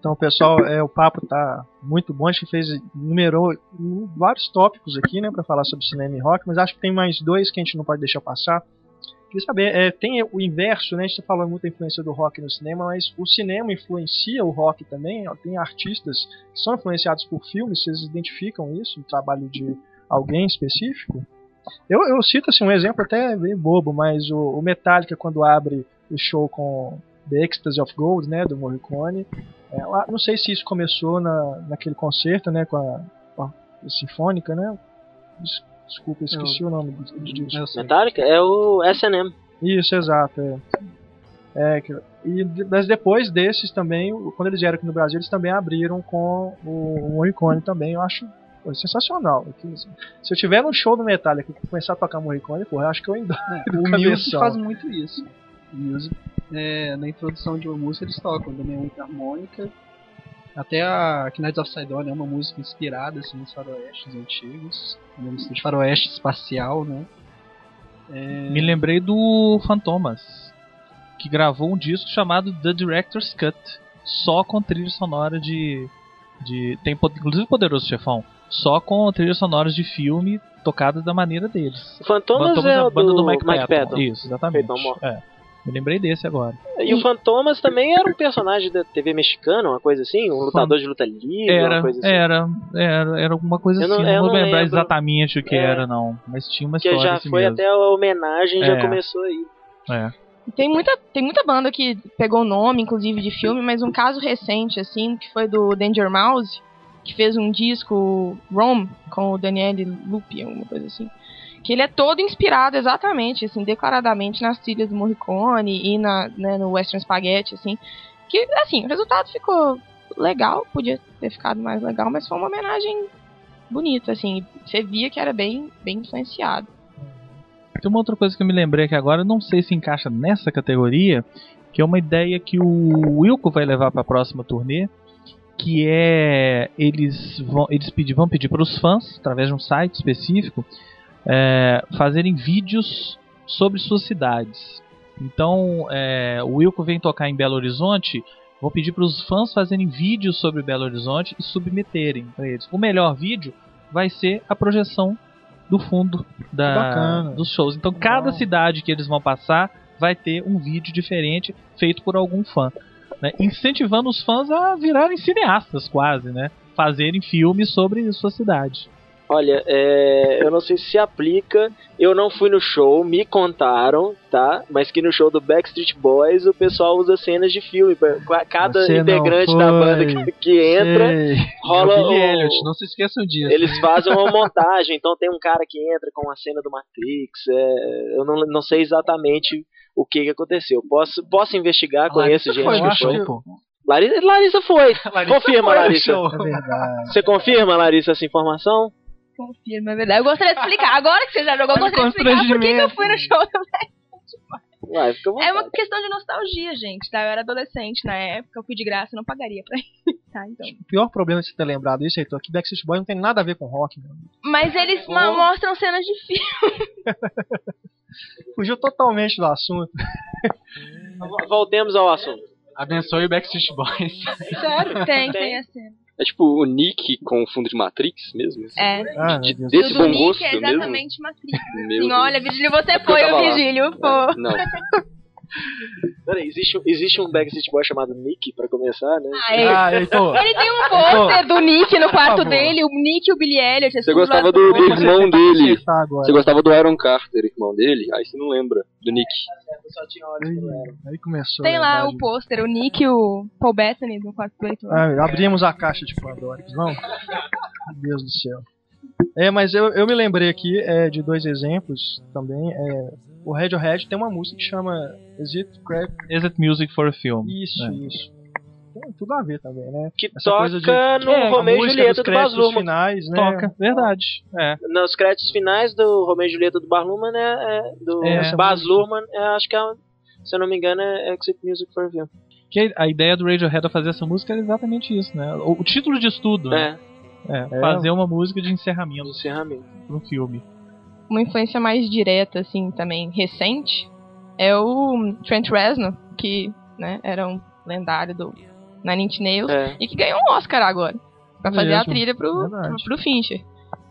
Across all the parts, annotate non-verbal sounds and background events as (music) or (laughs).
Então, pessoal, é, o papo tá muito bom. A gente fez, numerou vários tópicos aqui, né, para falar sobre cinema e rock, mas acho que tem mais dois que a gente não pode deixar passar. Queria saber, é, tem o inverso, né? A gente tá falando muito da influência do rock no cinema, mas o cinema influencia o rock também. Tem artistas que são influenciados por filmes, vocês identificam isso, o trabalho de alguém específico? Eu, eu cito assim, um exemplo até bem bobo, mas o, o Metallica, quando abre o show com The Ecstasy of Gold, né, do Morricone, é, não sei se isso começou na, naquele concerto, né, com a, com a Sinfônica, né, Desculpa, esqueci o nome do, disco. Metallica é o S&M. Isso, exato. É. É, e mas depois desses também, quando eles vieram aqui no Brasil, eles também abriram com o, Morricone também. Eu acho pô, sensacional. Assim, se eu tiver num show do Metallica e começar a tocar Morricone, porra, eu acho que eu ainda. É, (laughs) o Muse faz muito isso. O Muse, é, na introdução de uma música, eles tocam também muita harmônica até a Knights of Sidon é uma música inspirada assim, nos faroestes antigos, de faroeste espacial, né? É... Me lembrei do Fantomas, que gravou um disco chamado The Director's Cut, só com trilha sonora de. de tem inclusive Poderoso Chefão, só com trilhas sonoras de filme tocadas da maneira deles. O Fantomas, Fantomas é, é a banda do, do Mike, Mike Patton. Isso, exatamente. É. Me lembrei desse agora. E, e, o Fantomas também era um personagem da TV mexicana, uma coisa assim? Um lutador de luta livre, era, uma coisa assim? Era, era, era alguma coisa assim. Não, não vou lembrar lembro. exatamente o que é, era, não. Mas tinha uma história Que já assim foi mesmo. até a homenagem, é. já começou aí. É. Tem muita, tem muita banda que pegou o nome, inclusive, de filme, mas um caso recente, assim, que foi do Danger Mouse, que fez um disco Rome com o Daniele Lupi, alguma coisa assim que ele é todo inspirado exatamente, assim, declaradamente nas trilhas do Morricone e na, né, no Western Spaghetti, assim, que, assim, o resultado ficou legal, podia ter ficado mais legal, mas foi uma homenagem bonita, assim, você via que era bem, bem influenciado. Tem uma outra coisa que eu me lembrei aqui agora, não sei se encaixa nessa categoria, que é uma ideia que o Wilco vai levar para a próxima turnê, que é eles vão eles pedir, vão pedir para os fãs através de um site específico é, fazerem vídeos sobre suas cidades. Então, é, o Wilco vem tocar em Belo Horizonte. Vou pedir para os fãs fazerem vídeos sobre Belo Horizonte e submeterem para eles. O melhor vídeo vai ser a projeção do fundo da, dos shows. Então, cada cidade que eles vão passar vai ter um vídeo diferente feito por algum fã. Né? Incentivando os fãs a virarem cineastas, quase, né? Fazerem filmes sobre sua cidade. Olha, é, eu não sei se se aplica. Eu não fui no show, me contaram, tá? Mas que no show do Backstreet Boys o pessoal usa cenas de filme. Cada Você integrante da banda que, que entra Sei. rola. O Elliot, não se esqueçam disso. Eles fazem uma (laughs) montagem. Então tem um cara que entra com a cena do Matrix. É, eu não, não sei exatamente o que, que aconteceu. Posso, posso investigar, conheço gente foi que foi. Larissa, Larissa foi. (laughs) Larissa confirma, foi Larissa. É Você confirma, Larissa, essa informação? Confirma, é verdade. Eu gostaria de explicar. Agora que você já jogou, eu gostaria de explicar por que, que eu fui no show também. Ué, é uma questão de nostalgia, gente, tá? Eu era adolescente na época, eu fui de graça, não pagaria pra (laughs) ir, tá? Então. O pior problema de você ter lembrado isso, Heitor, é que Backstreet Boys não tem nada a ver com rock, meu. Mas eles oh. mostram cenas de filme. (laughs) Fugiu totalmente do assunto. Voltemos ao assunto. Abençoe o Backstreet Boys. Sério? Tem, tem, tem a cena. É tipo o Nick com o fundo de Matrix mesmo? Assim. É. Ah, de, desse bom gosto é exatamente mesmo? Matrix. Sim, olha, Vigílio, você é foi o Vigílio, pô. Não. (laughs) Peraí, existe, existe um Backstreet Boy chamado Nick pra começar, né? Ah, ele, ah, ele, ele tem um pôster do Nick no quarto dele, o Nick e o Billy Elliot. Você gostava do, do irmão dele. Você gostava do Aaron Carter, irmão dele? Aí você não lembra do Nick. Aí, começou. Tem lá o pôster, o Nick e o Paul Bettany no quarto do Heitor. Ah, abrimos a caixa de Pandora, não? Meu Deus do céu. É, mas eu, eu me lembrei aqui é, de dois exemplos também. É, o Radiohead tem uma música que chama Is It, Crap? Is It Music for a Film? Isso, é. isso. Tem tudo a ver também, né? Que Essa toca de, no é, Romeu e Julieta do Baz Luhrmann. finais, né? Toca, verdade. É. Nos créditos finais do Romeu e Julieta do Baz Luhrmann, é, é do é, Baz Luhrmann, é, acho que é, se eu não me engano, é Exit Music for a Film. Que a ideia do Radiohead ao fazer essa música era exatamente isso, né? O, o título de estudo, né? É, é, fazer uma música de encerramento. De encerramento. Pro filme. Uma influência mais direta, assim, também recente, é o Trent Reznor, que né, era um lendário do Nine Inch Nails, é. e que ganhou um Oscar agora. Pra fazer Mesmo. a trilha pro, pro, pro Fincher.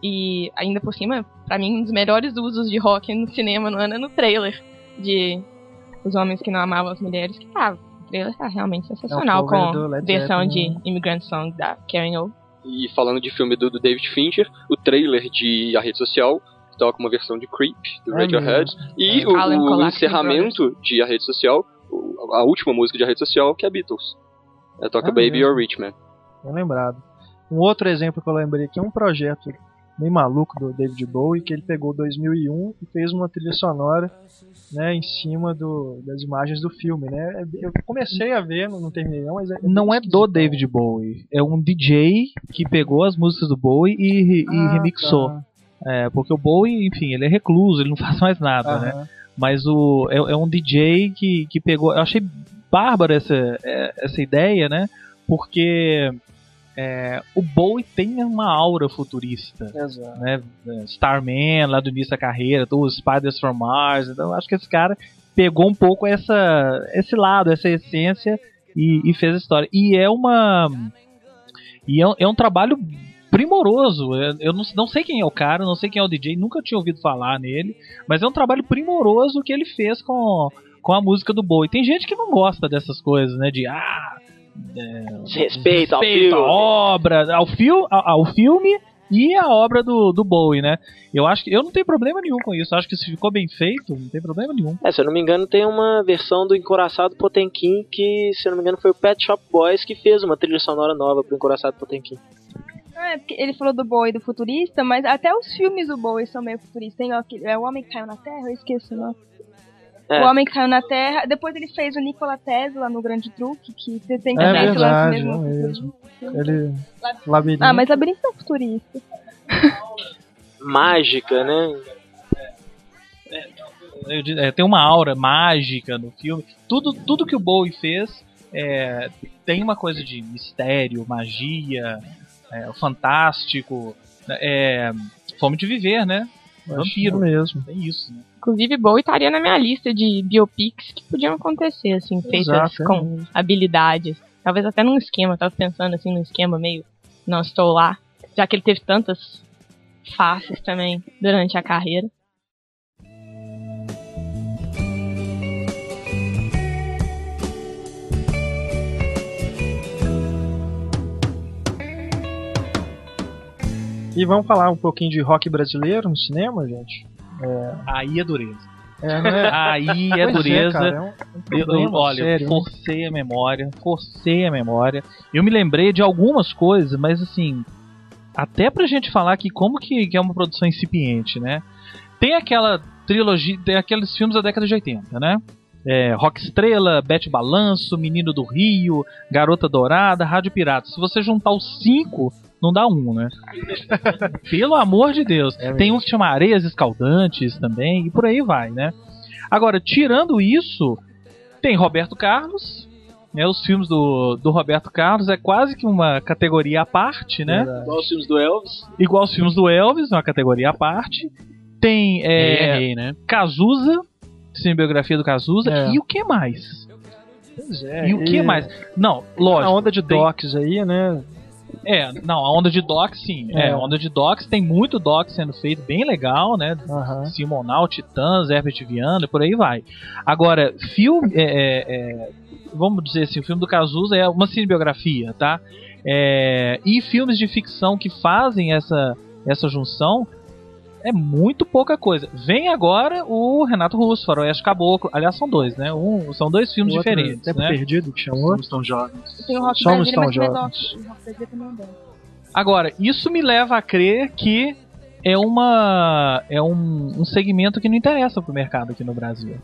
E ainda por cima, para mim, um dos melhores usos de rock no cinema no ano é no trailer de Os Homens que Não Amavam as Mulheres, que tá, o trailer tá realmente sensacional, é com a versão de Immigrant Song da Karen O. E falando de filme do, do, David Fincher, o trailer de A Rede Social toca uma versão de Creep, do é Radiohead, e é. o, o encerramento de A Rede Social, a última música de A Rede Social, que é Beatles. É, toca é Baby mesmo. or Rich Man. Bem lembrado. Um outro exemplo que eu lembrei aqui é um projeto meio maluco do David Bowie, que ele pegou 2001 e fez uma trilha sonora né, em cima do, das imagens do filme, né? Eu comecei a ver, não, terminei não, mas é, não é do David Bowie, é um DJ que pegou as músicas do Bowie e, e ah, remixou. Tá. É, porque o Bowie, enfim, ele é recluso, ele não (laughs) faz mais nada, né? Mas o é, é, um DJ que, que pegou, eu achei bárbaro essa é, essa ideia, né? Porque é, o Bowie tem uma aura futurista. Exato. Né? Starman, lá do início da carreira, os Spiders from Mars. Então acho que esse cara pegou um pouco essa, esse lado, essa essência e, e fez a história. E é uma. E é, é um trabalho primoroso. Eu, eu não, não, sei quem é o cara, não sei quem é o DJ, nunca tinha ouvido falar nele, mas é um trabalho primoroso que ele fez com, com a música do Bowie. Tem gente que não gosta dessas coisas, né? De ah, é, respeito, ao filme. obra, ao, fil, ao, ao filme e a obra do, do Bowie, né? Eu acho que eu não tenho problema nenhum com isso. Eu acho que se ficou bem feito, não tem problema nenhum. É, se eu não me engano, tem uma versão do Encoraçado Potemkin que, se eu não me engano, foi o Pet Shop Boys que fez uma trilha sonora nova pro Encoraçado Potemkin. É, porque ele falou do Bowie do futurista, mas até os filmes do Bowie são meio futuristas. Tem ó, é o Homem que Caiu na Terra, eu esqueço, não. É. O Homem que Caiu na Terra. Depois ele fez o Nikola Tesla no Grande Truque, que você tem também é esse lance mesmo. É ele... Labirinto. Ah, mas Labirinto é futurista. (laughs) Mágica, né? É, é, tem uma aura mágica no filme. Tudo, tudo que o Bowie fez é, tem uma coisa de mistério, magia, é, fantástico. É, fome de viver, né? Vampiro mesmo. Tem isso, né? Inclusive, Bowie estaria na minha lista de biopics que podiam acontecer, assim, feitas Exato, com é. habilidades. Talvez até num esquema, tava pensando assim, num esquema meio não estou lá. Já que ele teve tantas faces também durante a carreira. E vamos falar um pouquinho de rock brasileiro no cinema, gente? É... Aí é dureza. É, né? (laughs) Aí é pois é, dureza. É, cara, é um, um eu, olha, sério, forcei a memória, forcei a memória. Eu me lembrei de algumas coisas, mas assim, até pra gente falar que como que, que é uma produção incipiente, né? Tem aquela trilogia, tem aqueles filmes da década de 80, né? É, Rock Estrela, Bete Balanço, Menino do Rio, Garota Dourada, Rádio Pirata. Se você juntar os cinco, não dá um, né? Pelo amor de Deus. É Tem um que chama Areias Escaldantes também, e por aí vai, né? Agora, tirando isso, tem Roberto Carlos, né? Os filmes do, do Roberto Carlos é quase que uma categoria à parte, né? Igual os filmes do Elvis. Igual os filmes do Elvis, uma categoria à parte. Tem é, é rei, né? Cazuza, cinebiografia do Cazuza, é. e o que mais? Pois é, e o que mais? Não, lógico. A onda de docs aí, né? É, não, a onda de docs sim. É. é, a onda de docs tem muito docs sendo feito, bem legal, né? Uhum. Simonal, Titãs, Herbert Viana, por aí vai. Agora, filme. É, é, é, vamos dizer assim, o filme do Cazuza é uma cinebiografia, tá? É, e filmes de ficção que fazem essa, essa junção é muito pouca coisa. Vem agora o Renato Russo, Faroeste Caboclo. Aliás, são dois, né? Um, são dois filmes outro, diferentes. Tempo né? Perdido, que chamou. Somos tão jovens. Tem o Rock Somos tão jovens. Agora, isso me leva a crer que é uma é um, um segmento que não interessa pro mercado aqui no Brasil.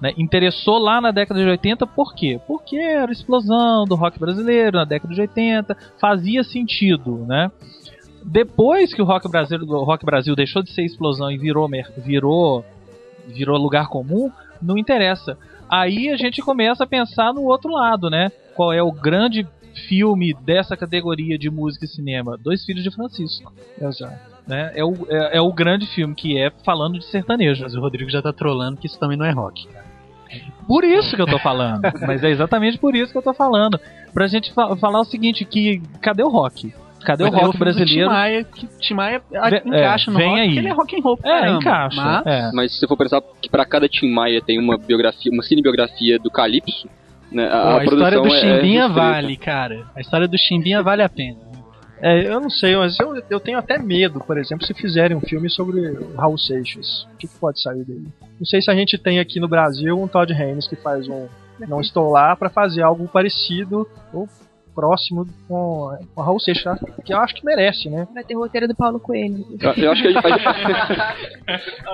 Né? Interessou lá na década de 80, por quê? Porque era a explosão do rock brasileiro na década de 80, fazia sentido, né? Depois que o Rock Brasil, o Rock Brasil deixou de ser explosão e virou, virou, virou lugar comum, não interessa. Aí a gente começa a pensar no outro lado, né? Qual é o grande filme dessa categoria de música e cinema? Dois Filhos de Francisco. Exato. Né? É, o, é, é, o grande filme que é falando de sertanejo. Mas o Rodrigo já tá trolando que isso também não é rock. Por isso que eu tô falando. (laughs) Mas é exatamente por isso que eu tô falando. Pra gente fa falar o seguinte, que cadê o rock? Cadê o rock brasileiro? Tim Maia, que Tim Maia encaixa é, no vem rock, aí. ele é rock and roll. É, caramba, encaixa. Mas... É. mas se você for pensar que pra cada Tim Maia tem uma biografia, uma cinebiografia do Calypso, né, a, Pô, a, a história do é Chimbinha vale, cara. A história do Chimbinha vale a pena. É, eu não sei, mas eu, eu tenho até medo, por exemplo, se fizerem um filme sobre Raul Seixas. O que, que pode sair dele? Não sei se a gente tem aqui no Brasil um Todd Haynes que faz um Não Estou Lá para fazer algo parecido ou próximo com, com Raul Seixas, que eu acho que merece, né? Vai ter roteiro do Paulo Coelho. Eu, eu acho que a gente faz...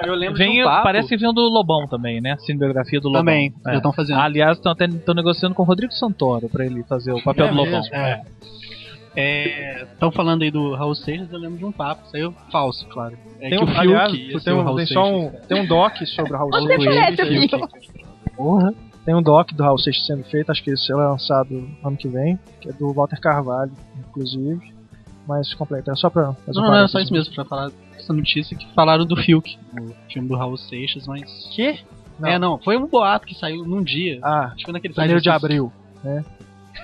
eu lembro vem, de um papo. Parece que vem do Lobão também, né? Cinebiografia do Lobão. Também, é. já estão fazendo. Aliás, estão até negociando com o Rodrigo Santoro para ele fazer o papel é do Lobão. É. Estão é, falando aí do Raul Seixas, eu lembro de um papo, saiu falso, claro. É tem que um, o aliás, tem, um, tem, só um, tem um doc sobre o Raul Seixas. Porra. Tem um doc do Raul Seixas sendo feito, acho que esse é lançado ano que vem, que é do Walter Carvalho, inclusive. Mas completo, é só pra fazer Não, não, é só isso mesmo, pra falar essa notícia que falaram do Fiuk, o filme do Raul Seixas, mas. Que? Não. É, não, foi um boato que saiu num dia. Ah, acho que foi naquele janeiro de abril, né?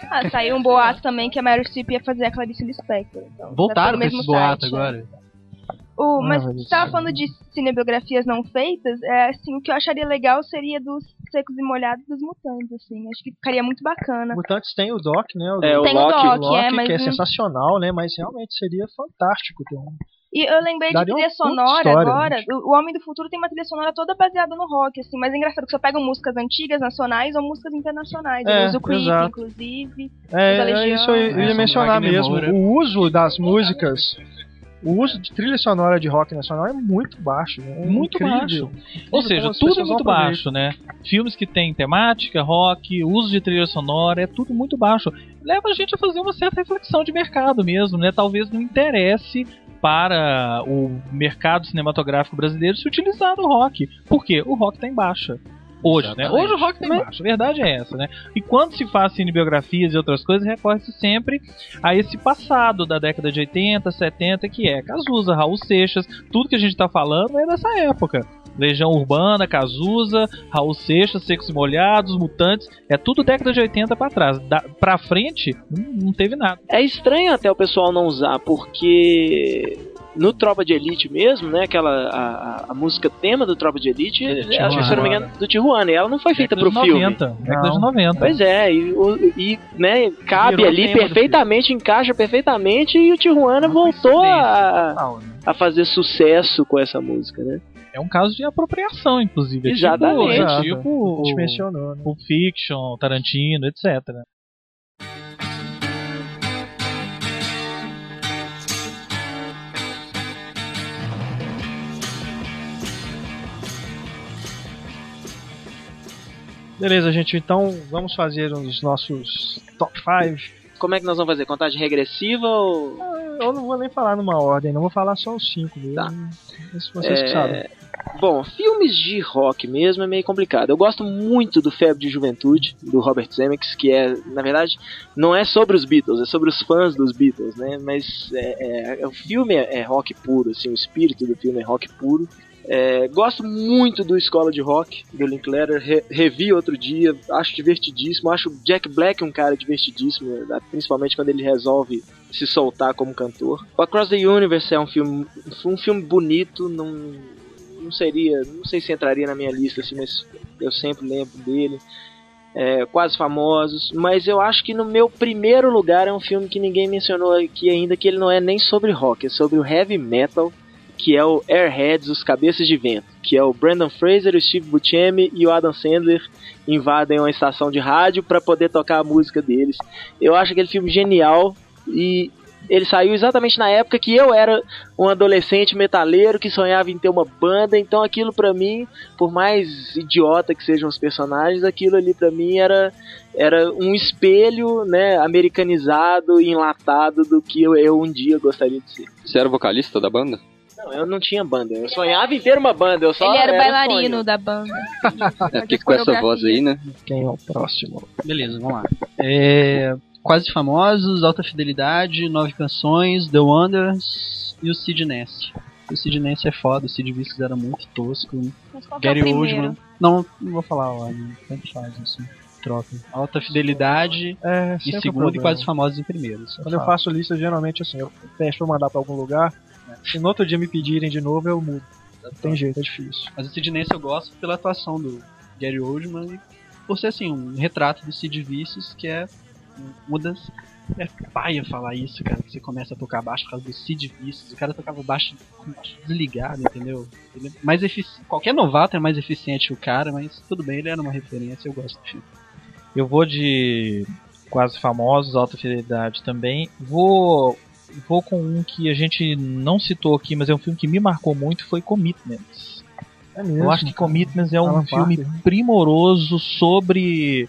Ah, saiu um boato também que a Meryl Streep ia fazer a Clarice Lispector. Então, Voltaram com esse boato agora. O, mas você tava falando de cinebiografias não feitas, é, assim, o que eu acharia legal seria dos Secos e Molhados dos Mutantes, assim. Acho que ficaria muito bacana. Mutantes tem o Doc, né? O é, o tem Loki, o Doc, Loki, é, mas que é sensacional, né? Mas realmente seria fantástico ter um e eu lembrei de trilha sonora história, agora. Né? O Homem do Futuro tem uma trilha sonora toda baseada no rock, assim. Mas é engraçado que você pega músicas antigas, nacionais ou músicas internacionais. É, o Creep, exato. inclusive. É, é isso eu ia mencionar mesmo. O uso das músicas o uso de trilha sonora de rock nacional é muito baixo. Né? É muito incrível. baixo. Ou seja, tudo é muito baixo, né? Filmes que tem temática, rock, uso de trilha sonora, é tudo muito baixo. Leva a gente a fazer uma certa reflexão de mercado mesmo, né? Talvez não interesse para o mercado cinematográfico brasileiro se utilizar o rock. Por quê? O rock está em baixa. Hoje, Exatamente. né? Hoje o rock tem Mas... baixo, a verdade é essa, né? E quando se faz cinebiografias e outras coisas, recorre-se sempre a esse passado da década de 80, 70, que é Cazuza, Raul Seixas, tudo que a gente tá falando é dessa época. Legião Urbana, Cazuza, Raul Seixas, Secos e Molhados, Mutantes, é tudo década de 80 para trás. Da, pra frente, não, não teve nada. É estranho até o pessoal não usar, porque no Tropa de Elite mesmo, né? Aquela a, a música tema do Tropa de Elite, é, acho que se não me engano, do Tijuana. E ela não foi feita pro 90, filme. Década de 90. Pois é, e, e né, cabe Virou ali perfeitamente, encaixa perfeitamente e o Tijuana não voltou a, né? a fazer sucesso com essa música, né? É um caso de apropriação, inclusive. É Exatamente. Tipo, tipo a gente mencionou, né? Pulp Fiction, Tarantino, etc. Beleza, gente, então vamos fazer os nossos top 5. Como é que nós vamos fazer? Contagem regressiva ou. Ah, eu não vou nem falar numa ordem, não vou falar só os 5 mesmo. Tá. Se vocês é... sabem. Bom, filmes de rock mesmo é meio complicado. Eu gosto muito do Febre de Juventude, do Robert Zemeckis, que é, na verdade, não é sobre os Beatles, é sobre os fãs dos Beatles, né? Mas é, é, o filme é, é rock puro, assim, o espírito do filme é rock puro. É, gosto muito do Escola de Rock, do Linklater. Re revi outro dia, acho divertidíssimo. Acho Jack Black um cara divertidíssimo, né? principalmente quando ele resolve se soltar como cantor. O Across the Universe é um filme, um filme bonito, não, não seria, não sei se entraria na minha lista, assim, mas eu sempre lembro dele. É, quase famosos, mas eu acho que no meu primeiro lugar é um filme que ninguém mencionou aqui ainda, que ele não é nem sobre rock, é sobre o heavy metal que é o Airheads, os Cabeças de Vento, que é o Brandon Fraser, o Steve Buscemi e o Adam Sandler invadem uma estação de rádio para poder tocar a música deles. Eu acho aquele filme genial e ele saiu exatamente na época que eu era um adolescente metaleiro que sonhava em ter uma banda, então aquilo para mim, por mais idiota que sejam os personagens, aquilo ali para mim era era um espelho, né, americanizado e enlatado do que eu, eu um dia gostaria de ser. Você era vocalista da banda? Não, eu não tinha banda. Eu sonhava em ter uma banda. Eu só Ele era, era bailarino sonho. da banda. é porque com essa voz aí, né? Quem é o próximo? Beleza, vamos lá. É, Quase Famosos, Alta Fidelidade, Nove Canções, The Wonders e o Sid Ness. O Sid Ness é foda, o Sid Vicious era muito tosco. Gary é Oldman. Não, não vou falar lá, tanto faz assim. Troca. Alta fidelidade é, em segundo e quase famosos em primeiro. Quando eu, eu faço lista, geralmente assim, eu peço pra mandar pra algum lugar. Né? Se no outro dia me pedirem de novo, eu mudo. Não tem jeito, é difícil. Mas o Sid Nance eu gosto pela atuação do Gary Oldman e por ser assim, um retrato do Sid Vicious, que é uma das é paia falar isso, cara. Você começa a tocar baixo por causa do Sid Vicious. O cara tocava baixo, desligado, entendeu? Ele é mais efici... Qualquer novato é mais eficiente que o cara, mas tudo bem, ele era uma referência, eu gosto do filme. Eu vou de quase famosos, alta fidelidade também. Vou vou com um que a gente não citou aqui, mas é um filme que me marcou muito, foi Commitments. É mesmo, eu acho que Commitments é um filme primoroso sobre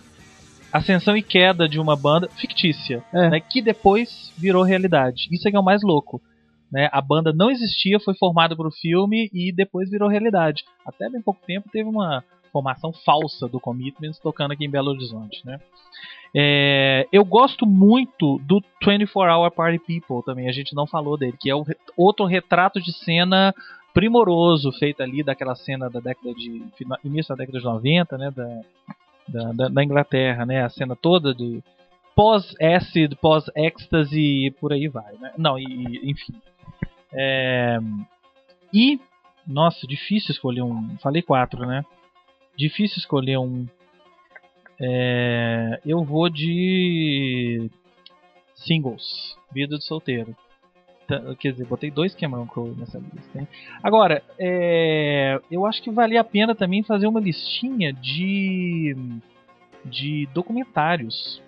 ascensão e queda de uma banda fictícia, é. né, que depois virou realidade. Isso é que é o mais louco. Né? A banda não existia, foi formada para o filme e depois virou realidade. Até bem pouco tempo teve uma formação falsa do Commitments tocando aqui em Belo Horizonte. Né? É, eu gosto muito do 24 Hour Party People também, a gente não falou dele, que é o, outro retrato de cena primoroso feito ali daquela cena da década de início da década de 90, né, da, da, da, Inglaterra, né? A cena toda de pós-acid, pós-ecstasy e por aí vai, né? Não, e, enfim. É, e, nossa, difícil escolher um. Falei quatro, né? Difícil escolher um. É, eu vou de singles, vida de solteiro. Quer dizer, botei dois Cameron Crowe nessa lista. Hein? Agora, é, eu acho que valia a pena também fazer uma listinha de, de documentários.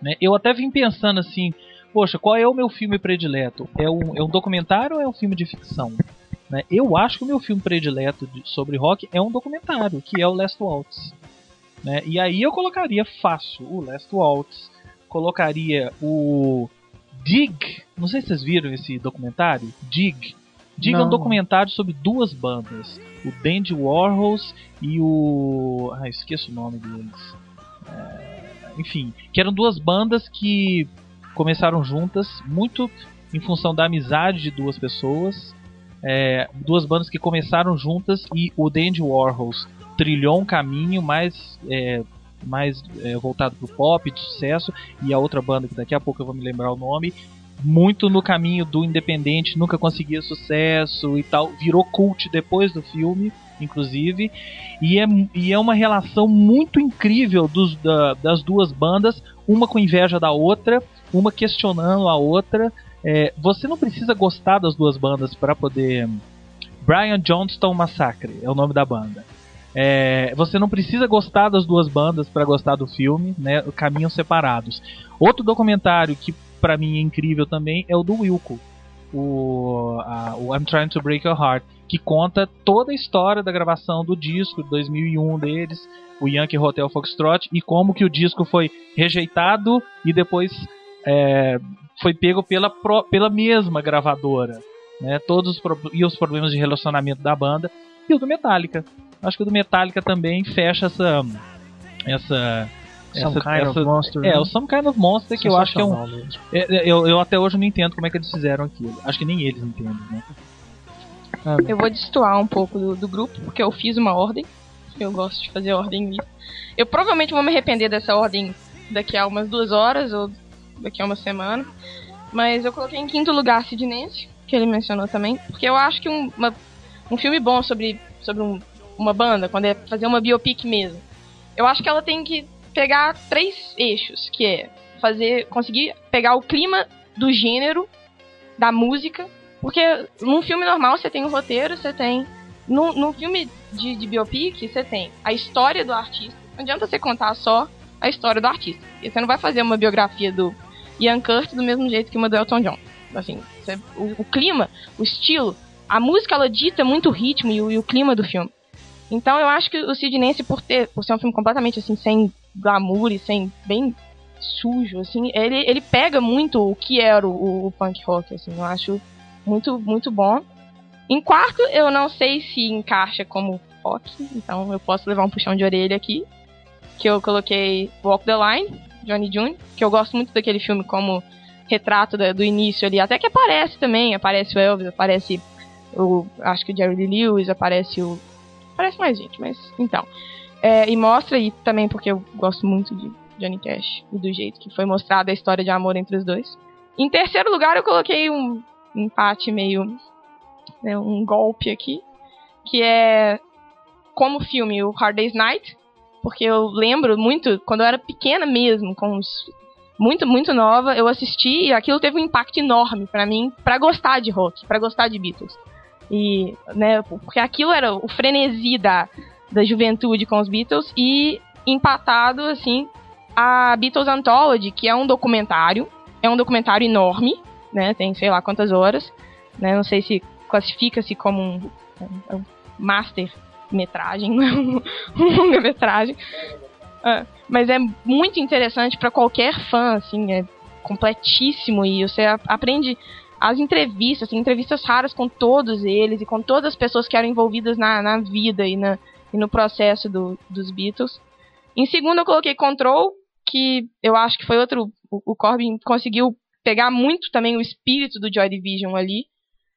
Né? Eu até vim pensando assim, poxa, qual é o meu filme predileto? É um, é um documentário ou é um filme de ficção? Né? Eu acho que o meu filme predileto de, sobre rock é um documentário, que é o Last Waltz. Né? E aí eu colocaria fácil o Last Waltz, colocaria o Dig, não sei se vocês viram esse documentário, Dig. Dig não. é um documentário sobre duas bandas, o Dandy Warhols e o, ah, esqueço o nome deles. É... enfim, que eram duas bandas que começaram juntas, muito em função da amizade de duas pessoas. É, duas bandas que começaram juntas e o Dandy Warhols trilhou um caminho mais é, mais é, voltado pro pop, de sucesso, e a outra banda que daqui a pouco eu vou me lembrar o nome, muito no caminho do independente, nunca conseguia sucesso e tal, virou cult depois do filme, inclusive, e é, e é uma relação muito incrível dos, da, das duas bandas, uma com inveja da outra, uma questionando a outra. É, você não precisa gostar das duas bandas para poder. Brian Johnston Massacre é o nome da banda. É, você não precisa gostar das duas bandas para gostar do filme, né? Caminhos separados. Outro documentário que para mim é incrível também é o do Wilco, o, a, o I'm Trying to Break Your Heart, que conta toda a história da gravação do disco de 2001 deles, o Yankee Hotel Foxtrot, e como que o disco foi rejeitado e depois é, foi pego pela, pela mesma gravadora. Né, todos os, e os problemas de relacionamento da banda e o do Metallica, Acho que o do Metallica também fecha essa. Essa. Some essa, kind essa, of monster. É, né? o Some Kind of Monster que eu acho que é um. É, é, eu, eu até hoje não entendo como é que eles fizeram aquilo. Acho que nem eles entendem, né? Ah, eu vou destoar um pouco do, do, grupo, porque eu fiz uma ordem. Eu gosto de fazer ordem Eu provavelmente vou me arrepender dessa ordem daqui a umas duas horas ou daqui a uma semana. Mas eu coloquei em quinto lugar Sidnense, que ele mencionou também, porque eu acho que um, uma, um filme bom sobre, sobre um uma banda, quando é fazer uma biopic mesmo, eu acho que ela tem que pegar três eixos, que é fazer, conseguir pegar o clima do gênero, da música, porque num filme normal você tem o um roteiro, você tem. Num, num filme de, de biopic, você tem a história do artista. Não adianta você contar só a história do artista. Porque você não vai fazer uma biografia do Ian Curtis do mesmo jeito que uma do Elton John. Assim, o, o, clima, o estilo, a música ela dita muito o ritmo e o, e o clima do filme. Então eu acho que o Sidnense, por ter, por ser um filme completamente assim, sem glamour e sem bem sujo, assim, ele, ele pega muito o que era o, o punk rock, assim, eu acho muito, muito bom. Em quarto, eu não sei se encaixa como rock, então eu posso levar um puxão de orelha aqui, que eu coloquei Walk the Line, Johnny June, que eu gosto muito daquele filme como retrato do início ali, até que aparece também, aparece o Elvis, aparece o, acho que o Jerry Lee Lewis, aparece o Parece mais gente, mas então. É, e mostra, e também porque eu gosto muito de Johnny Cash e do jeito que foi mostrada a história de amor entre os dois. Em terceiro lugar, eu coloquei um empate meio. Né, um golpe aqui, que é como filme o Hard Day's Night, porque eu lembro muito, quando eu era pequena mesmo, com os muito, muito nova, eu assisti e aquilo teve um impacto enorme para mim, para gostar de rock, para gostar de Beatles. E, né, porque aquilo era o frenesi da, da juventude com os Beatles e empatado, assim, a Beatles Anthology, que é um documentário, é um documentário enorme, né, tem sei lá quantas horas, né, não sei se classifica-se como um, um master metragem, (laughs) não é um, longa metragem, é, mas é muito interessante para qualquer fã, assim, é completíssimo e você aprende as entrevistas, assim, entrevistas raras com todos eles e com todas as pessoas que eram envolvidas na, na vida e, na, e no processo do, dos Beatles. Em segundo eu coloquei Control, que eu acho que foi outro. O, o Corbin conseguiu pegar muito também o espírito do Joy Division ali.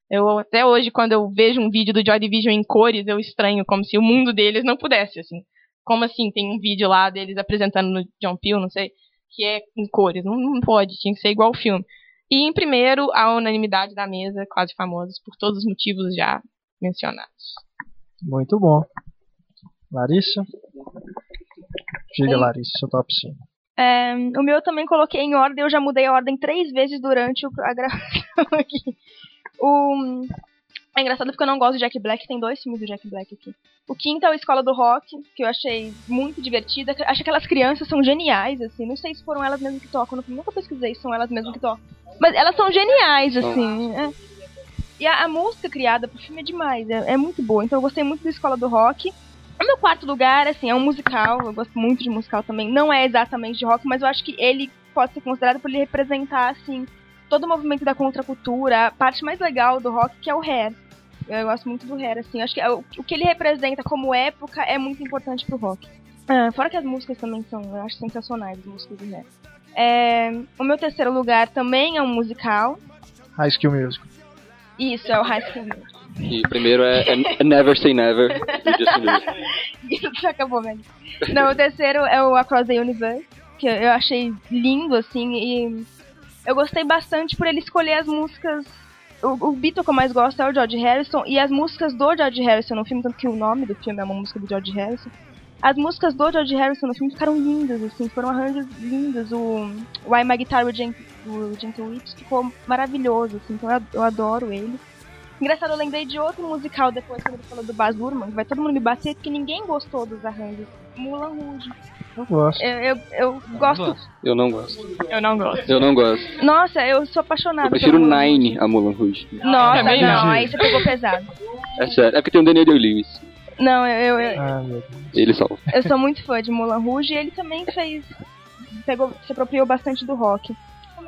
Eu até hoje, quando eu vejo um vídeo do Joy Division em cores, eu estranho como se o mundo deles não pudesse, assim. Como assim? Tem um vídeo lá deles apresentando no John Peel, não sei, que é em cores. Não, não pode, tinha que ser igual o filme. E em primeiro, a unanimidade da mesa, quase famosos por todos os motivos já mencionados. Muito bom. Larissa? Diga, Larissa, seu top 5. É, o meu eu também coloquei em ordem, eu já mudei a ordem três vezes durante a gravação (laughs) aqui. O, é engraçado porque eu não gosto do Jack Black, tem dois filmes do Jack Black aqui. O quinto é o Escola do Rock, que eu achei muito divertida. Acho que aquelas crianças são geniais, assim. Não sei se foram elas mesmas que tocam. No filme. Nunca pesquisei se são elas mesmas que tocam. Mas elas são geniais, assim. É. E a, a, música criada pro filme é demais, é, é, muito boa. Então eu gostei muito da Escola do Rock. O meu quarto lugar, assim, é um musical. Eu gosto muito de musical também. Não é exatamente de rock, mas eu acho que ele pode ser considerado por ele representar, assim, todo o movimento da contracultura, a parte mais legal do rock, que é o hair. Eu gosto muito do hair, assim. Acho que é o, que ele representa como época é muito importante pro rock. Ah, fora que as músicas também são, eu acho sensacionais, as músicas do hair. É, o meu terceiro lugar também é um musical. High School Music. Isso, é o High School Music. E o primeiro é, é Never Say Never, (laughs) Isso já acabou, velho. Não, o terceiro é o Across the Universe, que eu achei lindo, assim, e eu gostei bastante por ele escolher as músicas. O, o Beatle que eu mais gosto é o George Harrison, e as músicas do George Harrison no filme, tanto que o nome do filme é uma música do George Harrison. As músicas do George Harrison no filme ficaram lindas, assim, foram arranjos lindos. O Why My Guitar with Gentle, Witch ficou maravilhoso, assim, então eu, eu adoro ele. Engraçado, eu lembrei de outro musical depois quando ele falou do Baz Luhrmann, vai todo mundo me bater, porque ninguém gostou dos arranjos. Mulan Rouge. Eu gosto. Eu, eu, eu gosto. Eu não gosto. Eu não gosto. Eu não gosto. Nossa, eu sou apaixonada. Eu prefiro Nine a Mulan Rouge. Nossa, é não, aí você pegou pesado. É sério, é porque tem o Daniel Day-Lewis. Não, eu. eu, ah, ele salva. Eu sou muito fã de Mulan Rouge e ele também fez. Pegou, se apropriou bastante do rock.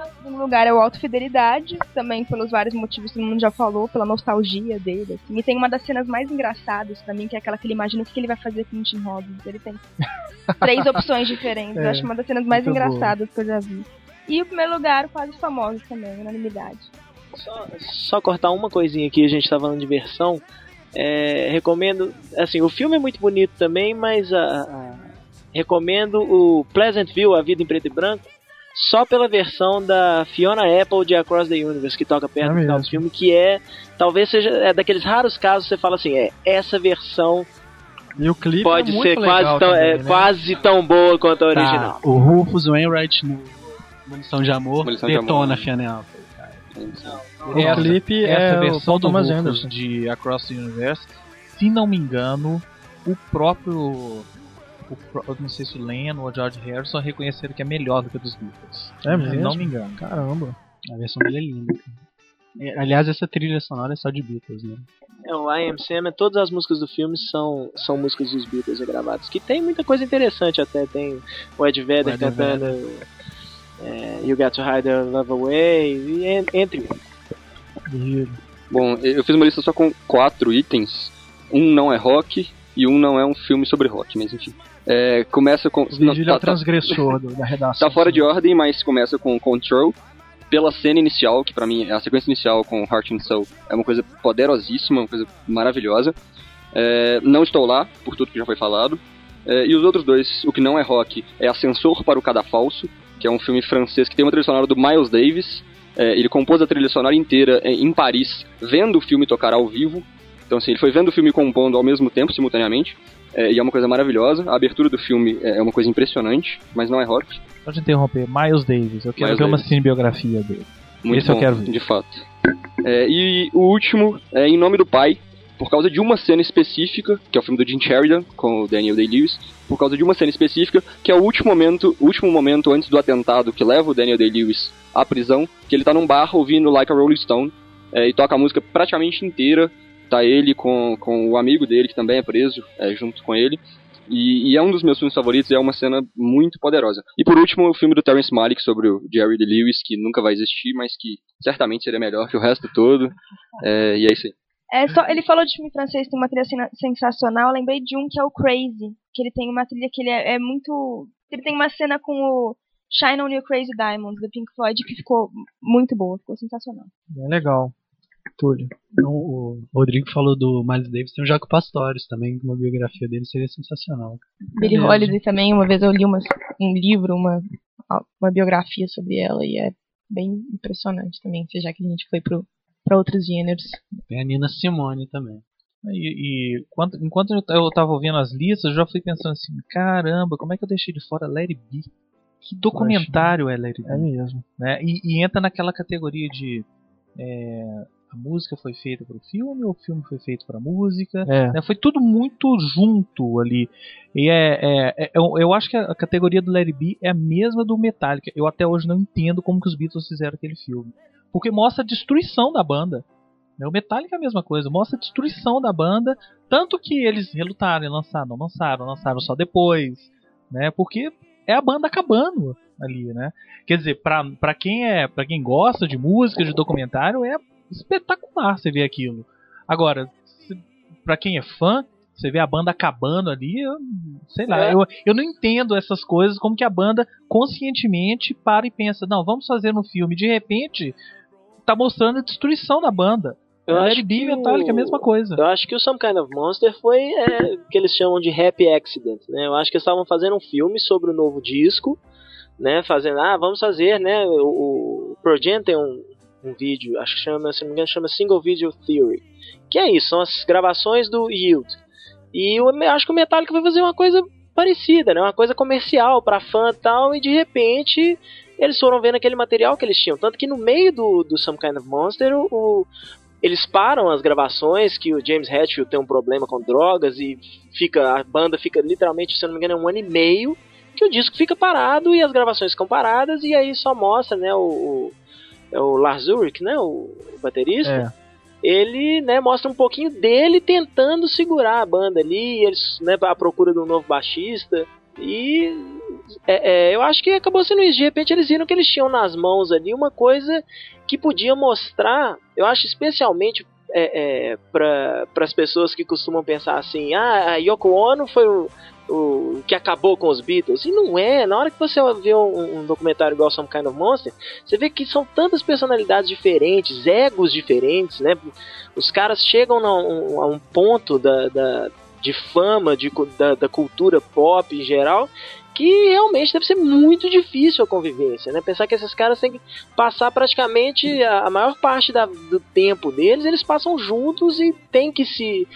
O meu segundo lugar é o Auto Fidelidade, também pelos vários motivos que todo mundo já falou, pela nostalgia dele. Assim. E tem uma das cenas mais engraçadas pra mim, que é aquela que ele imagina o que ele vai fazer com o Tim Robbins. Ele tem (laughs) três opções diferentes. É, eu acho uma das cenas mais engraçadas boa. que eu já vi. E o primeiro lugar, quase famoso também, unanimidade. Só, só cortar uma coisinha aqui, a gente tá falando de versão. É, recomendo, assim, o filme é muito bonito também, mas a, a, recomendo o Pleasantville, A Vida em Preto e Branco, só pela versão da Fiona Apple de Across the Universe, que toca perto é do final do filme, que é, talvez seja é daqueles raros casos você fala assim, é, essa versão e o clipe pode é ser quase tão, também, é, né? quase tão boa quanto a tá, original. O Rufus Wainwright no Munição de Amor Munição detona de amor. Fiona Apple. O essa, clipe essa é versão do Thomas Anderson de Across the Universe, se não me engano, o próprio o, não sei se o Lennon ou o George Harrison reconheceram que é melhor do que a dos Beatles. É mesmo? Não me engano. Caramba. A versão dele é linda. É, aliás, essa trilha sonora é só de Beatles, né? É, o I Am Sam, todas as músicas do filme são, são músicas dos Beatles gravadas. Que tem muita coisa interessante até. Tem o Ed Vedder cantando é, You Got to Hide the Love Away, e entre Bom, eu fiz uma lista só com quatro itens. Um não é rock e um não é um filme sobre rock, mas enfim. É, começa com. Vigília tá, tá, transgressor tá, da redação. Tá fora de ordem, mas começa com Control. Pela cena inicial, que para mim é a sequência inicial com Heart and Soul é uma coisa poderosíssima, uma coisa maravilhosa. É, não estou lá, por tudo que já foi falado. É, e os outros dois, o que não é rock, é Ascensor para o Cadafalso, que é um filme francês que tem uma trilha sonora do Miles Davis. É, ele compôs a trilha sonora inteira em Paris, vendo o filme tocar ao vivo. Então, assim, ele foi vendo o filme e compondo ao mesmo tempo, simultaneamente. É, e é uma coisa maravilhosa. A abertura do filme é, é uma coisa impressionante, mas não é rock. Pode interromper, Miles Davis. Eu quero Miles ver Davis. uma cinebiografia dele. Muito Esse bom, eu quero ver. De fato. É, e o último é Em Nome do Pai, por causa de uma cena específica, que é o filme do Jim Sheridan, com o Daniel Day-Lewis, por causa de uma cena específica, que é o último momento, último momento antes do atentado que leva o Daniel Day-Lewis à prisão, que ele tá num bar ouvindo Like a Rolling Stone, é, e toca a música praticamente inteira, tá ele com, com o amigo dele, que também é preso, é, junto com ele, e, e, é um dos meus filmes favoritos e é uma cena muito poderosa. E por último, o filme do Terrence Malick sobre o Jerry Lee Lewis, que nunca vai existir, mas que certamente seria melhor que o resto todo. É, e é isso aí. É só, ele falou de filme francês tem uma trilha sensacional. Eu lembrei de um que é o Crazy, que ele tem uma trilha que ele é, é muito. Ele tem uma cena com o Shine on Your Crazy Diamonds do Pink Floyd que ficou muito boa, ficou sensacional. É legal. Túlio. Não, o Rodrigo falou do Miles Davis, tem o Jaco Pastores também, uma biografia dele seria sensacional. Billie Holiday também, uma vez eu li uma, um livro, uma, uma biografia sobre ela e é bem impressionante também, já que a gente foi para outros gêneros. Tem a Nina Simone também. E, e enquanto, enquanto eu estava ouvindo as listas, eu já fui pensando assim, caramba, como é que eu deixei de fora Larry B? Que documentário é Larry B? É mesmo. Né? E, e entra naquela categoria de é, a música foi feita para o filme o filme foi feito para a música. É. Né? Foi tudo muito junto ali. E é, é, é, eu, eu, acho que a categoria do Larry B é a mesma do Metallica. Eu até hoje não entendo como que os Beatles fizeram aquele filme. Porque mostra a destruição da banda. Né? O Metallica é a mesma coisa, mostra a destruição da banda. Tanto que eles relutaram em lançar, não lançaram, lançaram só depois. Né? Porque é a banda acabando ali, né? Quer dizer, pra, pra quem é, para quem gosta de música, de documentário, é espetacular você ver aquilo. Agora, para quem é fã, você vê a banda acabando ali, eu, sei lá, é. eu, eu não entendo essas coisas, como que a banda conscientemente para e pensa, não, vamos fazer um filme, de repente tá mostrando a destruição da banda. Eu a acho que Metallica é a mesma coisa. Eu acho que o Some Kind of Monster foi é, que eles chamam de Happy Accident, né? Eu acho que eles estavam fazendo um filme sobre o novo disco, né? Fazendo, ah, vamos fazer, né? O, o Jam tem um, um vídeo, acho que chama, se não me engano, chama Single Video Theory. Que é isso, são as gravações do Yield. E eu acho que o Metallica vai fazer uma coisa parecida, né? Uma coisa comercial para fã e tal, e de repente eles foram vendo aquele material que eles tinham. Tanto que no meio do, do Some Kind of Monster, o, o eles param as gravações, que o James Hetfield tem um problema com drogas e fica a banda fica literalmente, se não me engano, é um ano e meio que o disco fica parado e as gravações ficam paradas e aí só mostra, né, o, o Lars Ulrich, né, o baterista, é. ele, né, mostra um pouquinho dele tentando segurar a banda ali, eles, né, à procura de um novo baixista, e é, é, eu acho que acabou sendo isso. De repente eles viram que eles tinham nas mãos ali uma coisa que podia mostrar, eu acho especialmente é, é, para as pessoas que costumam pensar assim: ah, a Yoko Ono foi o, que acabou com os Beatles. E não é. Na hora que você vê um, um, documentário igual Some Kind of Monster, você vê que são tantas personalidades diferentes, egos diferentes, né? Os caras chegam a um ponto da, da de fama, de, da, da cultura pop em geral, que realmente deve ser muito difícil a convivência, né? Pensar que esses caras têm que passar praticamente a, a maior parte da, do tempo deles, eles passam juntos e tem que se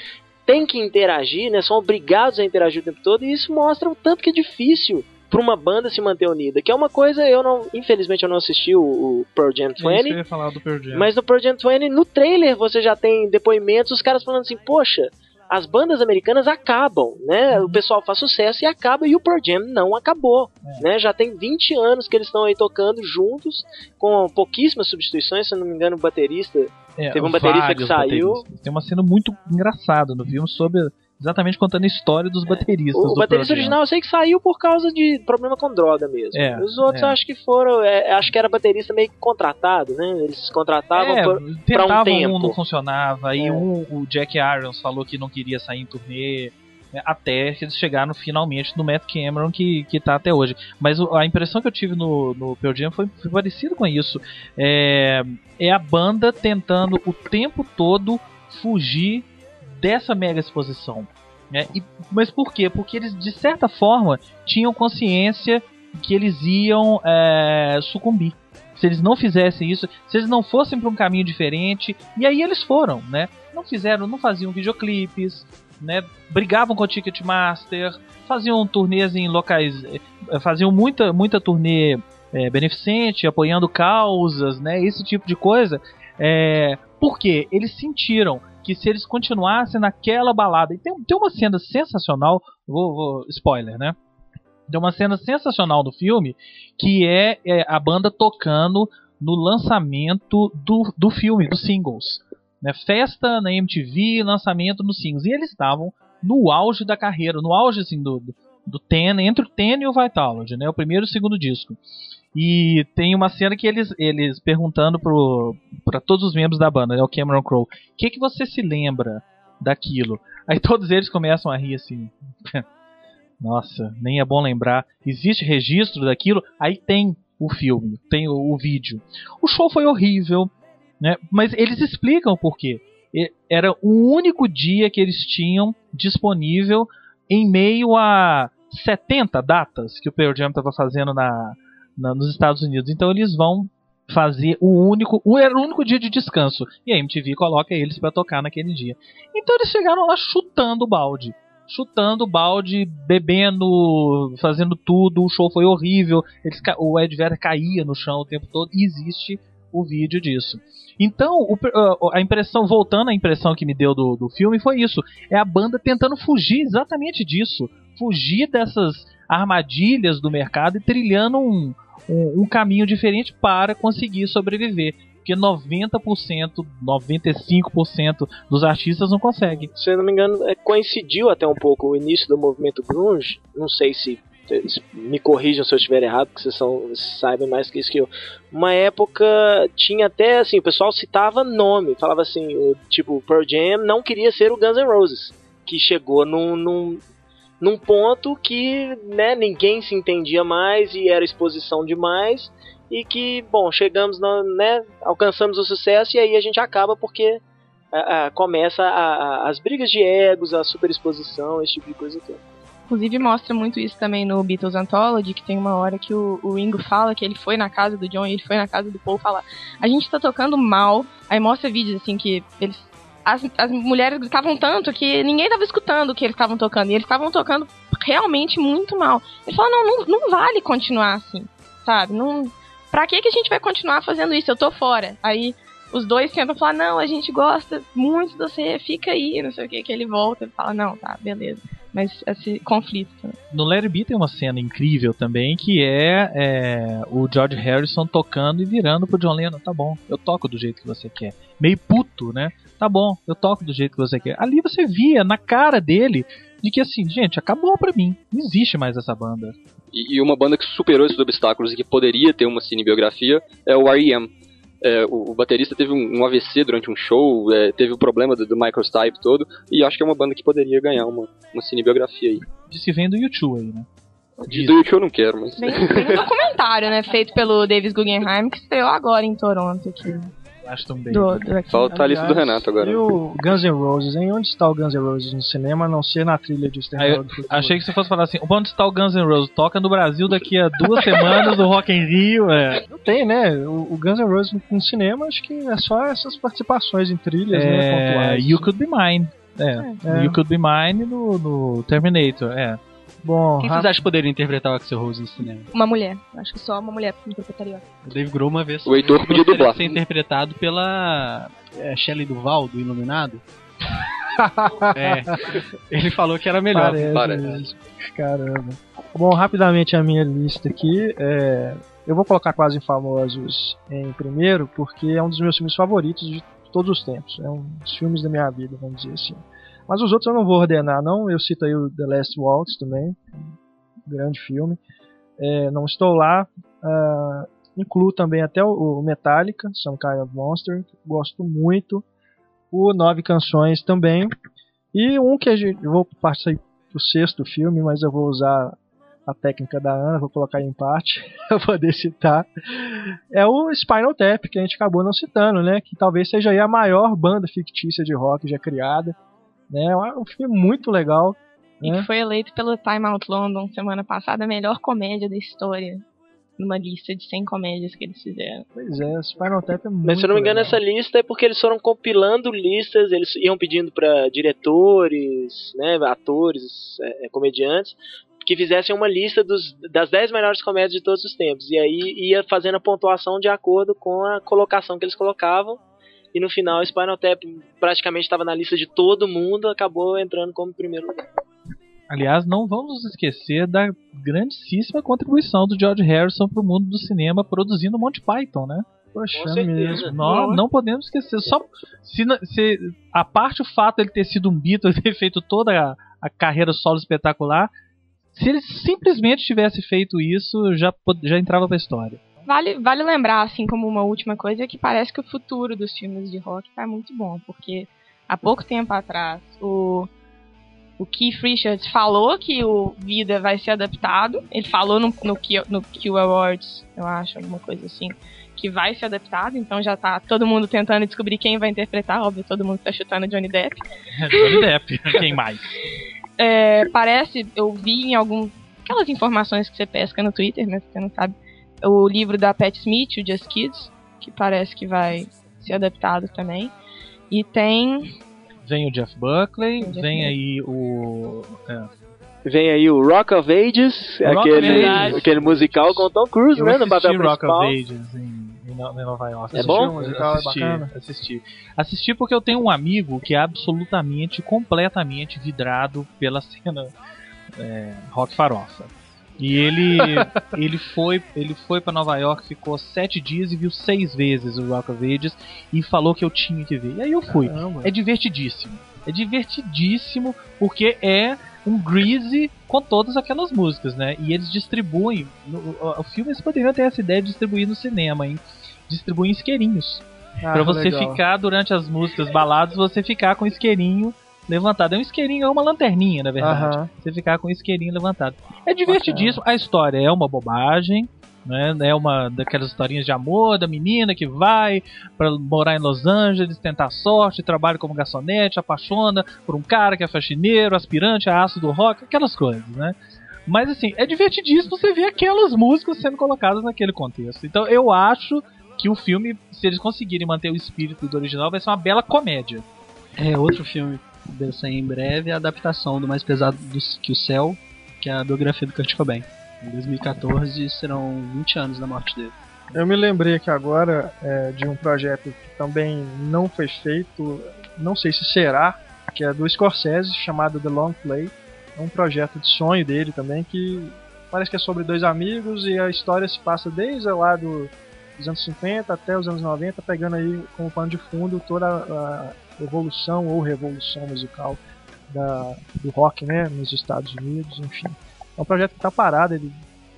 tem que interagir, né? São obrigados a interagir o tempo todo e isso mostra o tanto que é difícil para uma banda se manter unida, que é uma coisa eu não, infelizmente eu não assisti o, o Pearl Jam 20, é do Pearl Jam. mas no Pearl Jam 20 no trailer você já tem depoimentos os caras falando assim, poxa, as bandas americanas acabam, né? O pessoal faz sucesso e acaba e o Pearl Jam não acabou, é. né? Já tem 20 anos que eles estão aí tocando juntos com pouquíssimas substituições, se não me engano, o baterista é, teve um baterista que saiu. Bateristas. Tem uma cena muito engraçada no filme sobre exatamente contando a história dos bateristas. O baterista original eu sei que saiu por causa de problema com droga mesmo. É, Os outros é. acho que foram, é, acho que era baterista meio contratado, né? Eles contratavam é, para um tempo. um não funcionava, aí é. um, o Jack Irons falou que não queria sair em turnê. Né? Até que eles chegaram finalmente no Matt Cameron que, que tá até hoje. Mas a impressão que eu tive no, no Pearl Jam foi, foi parecido com isso. É, é a banda tentando o tempo todo fugir dessa mega exposição. Né? E, mas por quê? Porque eles, de certa forma, tinham consciência que eles iam é, sucumbir. Se eles não fizessem isso, se eles não fossem para um caminho diferente, e aí eles foram, né? Não fizeram, não faziam videoclipes, né? Brigavam com o Ticketmaster, faziam turnês em locais, eh, faziam muita, muita turnê é, beneficente, apoiando causas, né? Esse tipo de coisa. É, porque eles sentiram que se eles continuassem naquela balada. E tem, tem uma cena sensacional, vou, vou, spoiler, né? Tem uma cena sensacional do filme que é, é a banda tocando no lançamento do, do filme, dos singles. Né? Festa na MTV, lançamento nos singles. E eles estavam no auge da carreira, no auge assim, do, do, do Ten, entre o Ten e o Vitalogy, né? o primeiro e o segundo disco. E tem uma cena que eles, eles perguntando para todos os membros da banda, né, o Cameron Crowe, o que, que você se lembra daquilo? Aí todos eles começam a rir assim. (laughs) Nossa, nem é bom lembrar. Existe registro daquilo? Aí tem o filme, tem o, o vídeo. O show foi horrível, né? Mas eles explicam o porquê. Era o único dia que eles tinham disponível em meio a 70 datas que o Pearl Jam estava fazendo na, na, nos Estados Unidos. Então eles vão fazer o único, o, era o único dia de descanso. E a MTV coloca eles para tocar naquele dia. Então eles chegaram lá chutando o balde. Chutando o balde, bebendo, fazendo tudo, o show foi horrível. Eles, o Ed Vedder caía no chão o tempo todo e existe o vídeo disso. Então, o, a impressão, voltando à impressão que me deu do, do filme, foi isso. É a banda tentando fugir exatamente disso. Fugir dessas armadilhas do mercado e trilhando um, um, um caminho diferente para conseguir sobreviver porque 90%, 95% dos artistas não conseguem. Se eu não me engano, é, coincidiu até um pouco o início do movimento grunge, não sei se me corrijam se eu estiver errado, porque vocês, são, sabem mais que isso que eu. Uma época tinha até assim, o pessoal citava nome, falava assim, tipo, Pearl Jam não queria ser o Guns N' Roses, que chegou num, num, num ponto que né, ninguém se entendia mais e era exposição demais e que, bom, chegamos, né, alcançamos o sucesso e aí a gente acaba porque a, a, começa a, as brigas de egos, a superexposição, esse tipo de coisa toda. Inclusive mostra muito isso também no Beatles Anthology, que tem uma hora que o, o, Ringo fala que ele foi na casa do John e ele foi na casa do Paul falar a gente tá tocando mal, aí mostra vídeos assim que eles as, as mulheres gritavam tanto que ninguém tava escutando o que eles estavam tocando. E eles estavam tocando realmente muito mal. Ele falou, não, não, não vale continuar assim, sabe? Não, pra que, que a gente vai continuar fazendo isso? Eu tô fora. Aí os dois tentam falar, não, a gente gosta muito de você, fica aí, não sei o que, que ele volta e fala, não, tá, beleza. Mas esse conflito. Também. No Larry B tem uma cena incrível também, que é, é, o George Harrison tocando e virando pro John Lennon, tá bom, eu toco do jeito que você quer. Meio puto, né? Tá bom, eu toco do jeito que você quer. Ali você via na cara dele de que assim, gente, acabou pra mim. Não existe mais essa banda. E, e uma banda que superou esses obstáculos e que poderia ter uma cinebiografia é o R.E.M. É, o, o, baterista teve um, um, AVC durante um show, é, teve o problema do, do microstype todo, e acho que é uma banda que poderia ganhar uma, uma cinebiografia aí. De se vem do YouTube aí, né? De, do YouTube eu não quero, mas. Tem, tem um documentário, né? Feito pelo Davis Guggenheim, que estreou agora em Toronto aqui. Aston Bailey. Do, do Falta a lista do Renato agora. E o Guns N' Roses, hein? Onde está o Guns N' Roses no cinema, a não ser na trilha de Exterminador Achei que você fosse falar assim, onde está o Guns N' Roses? Toca no Brasil daqui a duas semanas, o Rock in Rio, é. Não tem, né? O, o, Guns N' Roses no cinema, acho que é só essas participações em trilhas, né, é, né, pontuais. You Could Be Mine. É, é. You Could Be Mine no, no Terminator, é. Bom, Quem vocês acham que poderia interpretar o Axel Rose no cinema? Uma mulher. Acho que só uma mulher interpretaria. O Dave Grohl uma vez. O Heitor podia dublar. ser interpretado pela é, Shelley Duval, do Iluminado. (laughs) é, ele falou que era melhor. Parece, Parece. Caramba. Bom, rapidamente a minha lista aqui. É, eu vou colocar Quase Famosos em primeiro, porque é um dos meus filmes favoritos de todos os tempos. É um dos filmes da minha vida, vamos dizer assim. Mas os outros eu não vou ordenar, não. Eu cito aí o The Last Waltz também, um grande filme. É, não estou lá. Uh, incluo também até o Metallica, Some Kind of Monster, gosto muito. O Nove Canções também. E um que a gente. Eu vou partir pro sexto filme, mas eu vou usar a técnica da Ana, vou colocar em parte para (laughs) poder citar. É o Spinal Tap, que a gente acabou não citando, né? Que talvez seja a maior banda fictícia de rock já criada Né? É um filme muito legal. E né? que foi eleito pelo Time Out London semana passada a melhor comédia da história numa lista de 100 comédias que eles fizeram. Pois é, Spinal Tap é muito Mas se eu não me engano, legal. essa lista é porque eles foram compilando listas, eles iam pedindo para diretores, né, atores, é, comediantes, que fizessem uma lista dos, das 10 melhores comédias de todos os tempos. E aí ia fazendo a pontuação de acordo com a colocação que eles colocavam. E no final, Spinal Tap praticamente estava na lista de todo mundo, acabou entrando como primeiro lugar. Aliás, não vamos nos esquecer da grandíssima contribuição do George Harrison para o mundo do cinema produzindo Monty Python, né? Poxa, mesmo. Não, não podemos esquecer. Só se, se, a parte o fato de ele ter sido um Beatle (laughs) ter feito toda a, a, carreira solo espetacular, se ele simplesmente tivesse feito isso, já, já entrava para a história. Vale, vale lembrar, assim, como uma última coisa, que parece que o futuro dos filmes de rock tá muito bom, porque há pouco tempo atrás o o Keith Richards falou que o Vida vai ser adaptado. Ele falou no, no, Q, no Q Awards, eu acho, alguma coisa assim, que vai ser adaptado. Então já tá todo mundo tentando descobrir quem vai interpretar. Óbvio, todo mundo tá chutando Johnny Depp. (laughs) Johnny Depp, quem mais? É, parece, eu vi em algum. Aquelas informações que você pesca no Twitter, né? Você não sabe. O livro da Pat Smith, o Just Kids, que parece que vai ser adaptado também. E tem Vem o Jeff Buckley, vem, vem aí o. É. Vem aí o Rock of Ages, Rock aquele, of aquele musical com Tom Cruise, eu né? No papel Rock principal. of Ages em, em Nova York. É bom? Assisti, assisti. Assisti porque eu tenho um amigo que é absolutamente, completamente vidrado pela cena é, rock farofa. E ele ele foi ele foi para Nova York, ficou sete dias e viu seis vezes o Rock of Ages e falou que eu tinha que ver. E aí eu fui. Caramba. É divertidíssimo. É divertidíssimo porque é um greasy com todas aquelas músicas, né? E eles distribuem. No, o, o filme eles poderiam ter essa ideia de distribuir no cinema, hein? Distribuem isqueirinhos. Ah, para você legal. ficar durante as músicas baladas, você ficar com isqueirinho levantado. É um isqueirinho, é uma lanterninha, na verdade. Uhum. Você ficar com o isqueirinho levantado. É divertidíssimo. A história é uma bobagem. Né? É uma daquelas historinhas de amor da menina que vai para morar em Los Angeles, tentar sorte, trabalha como garçonete, apaixona por um cara que é faxineiro, aspirante a aço do rock, aquelas coisas, né? Mas assim, é divertidíssimo você ver aquelas músicas sendo colocadas naquele contexto. Então eu acho que o filme, se eles conseguirem manter o espírito do original, vai ser uma bela comédia. É outro filme deve sair em breve, a adaptação do Mais Pesado do, que o Céu, que é a biografia do Kurt Cobain. Em 2014 serão 20 anos da morte dele. Eu me lembrei aqui agora é, de um projeto que também não foi feito, não sei se será, que é do Scorsese, chamado The Long Play. É um projeto de sonho dele também, que parece que é sobre dois amigos e a história se passa desde lá do, dos anos 50 até os anos 90, pegando aí como pano de fundo toda a, evolução ou revolução musical da, do rock né, nos Estados Unidos, enfim. É um projeto que está parado, ele,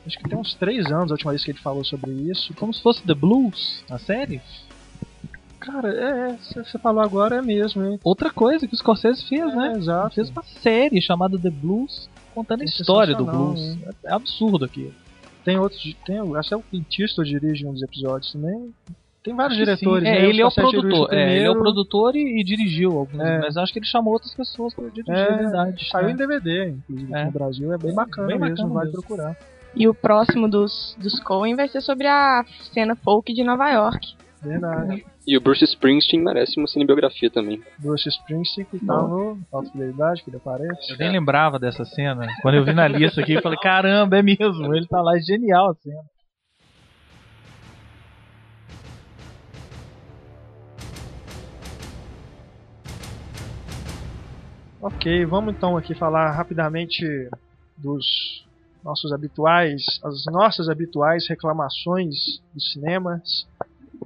acho que tem uns três anos a última vez que ele falou sobre isso. Como se fosse The Blues, a série? Cara, é, você falou agora é mesmo, hein? Outra coisa que o Scorsese fez, é, né? Exato. Fez uma série chamada The Blues, contando a história do blues. Hein? É absurdo aqui. Tem outros, tem, acho que é o Clint Eastwood dirige um dos episódios também. Tem vários diretores, é, né? Ele é o produtor. É, ele é o produtor e, e dirigiu alguns, é. mas acho que ele chamou outras pessoas para dirigir, é, verdade. Saiu em DVD, inclusive, no Brasil. É bem bacana, bem mesmo, vai procurar. E o próximo dos, dos Coen vai ser sobre a cena folk de Nova York. Verdade. E o Bruce Springsteen merece uma cinebiografia também. Bruce Springsteen que tá no Alta Fidelidade, que ele aparece. Eu nem lembrava dessa cena. Quando eu vi na lista aqui, eu falei, caramba, é mesmo. Ele tá lá, é genial a cena. Ok, vamos então aqui falar rapidamente dos nossos habituais, as nossas habituais reclamações dos cinemas.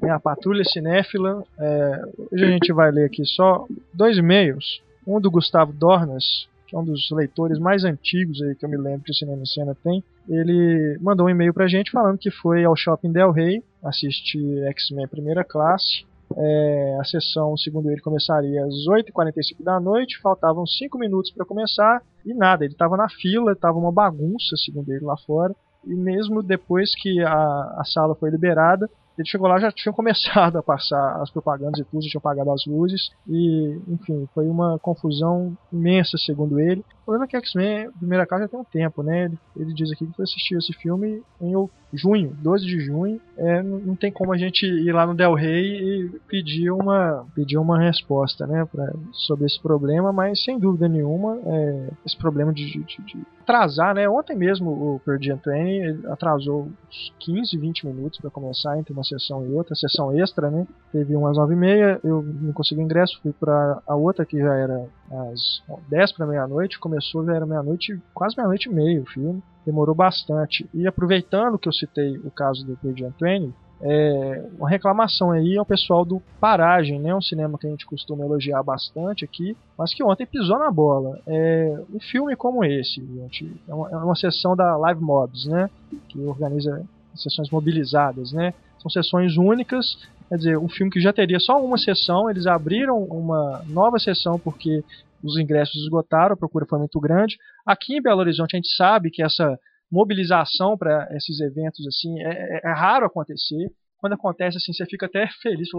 É a Patrulha Cinéfila. É, hoje a gente vai ler aqui só dois e-mails. Um do Gustavo Dornas, que é um dos leitores mais antigos aí que eu me lembro que o Cinema Cena tem. Ele mandou um e-mail pra gente falando que foi ao Shopping Del Rey assistir X-Men Primeira Classe é, a sessão, segundo ele, começaria às 8h45 da noite, faltavam 5 minutos para começar e nada, ele estava na fila, estava uma bagunça, segundo ele, lá fora. E mesmo depois que a, a sala foi liberada, Ele chegou lá já tinham (laughs) começado a passar as propagandas e tudo, já tinham apagado as luzes e, enfim, foi uma confusão imensa segundo ele. O problema é que X-Men, primeira casa já tem um tempo, né? Ele, ele, diz aqui que foi assistir esse filme em junho, 12 de junho. É, não tem como a gente ir lá no Del Rey e pedir uma, pedir uma resposta, né, pra, sobre esse problema, mas sem dúvida nenhuma, é, esse problema de, de, de, atrasar, né? Ontem mesmo o Perdian Training atrasou uns 15, 20 minutos para começar entre uma sessão e outra, sessão extra, né? Teve umas 9 e meia, eu não consegui ingresso, fui para a outra que já era às 10 para meia-noite, começou já era meia-noite, quase meia-noite e meia o filme, demorou bastante. E aproveitando que eu citei o caso do Perdian Training, é, uma reclamação aí ao pessoal do Paragem, né? Um cinema que a gente costuma elogiar bastante aqui, mas que ontem pisou na bola. É, um filme como esse, gente, é uma, é uma sessão da Live Mobs, né? Que organiza sessões mobilizadas, né? São sessões únicas, quer dizer, um filme que já teria só uma sessão, eles abriram uma nova sessão porque os ingressos esgotaram, a procura foi muito grande. Aqui em Belo Horizonte a gente sabe que essa mobilização para esses eventos assim é, é, é, raro acontecer. Quando acontece assim, você fica até (laughs) feliz,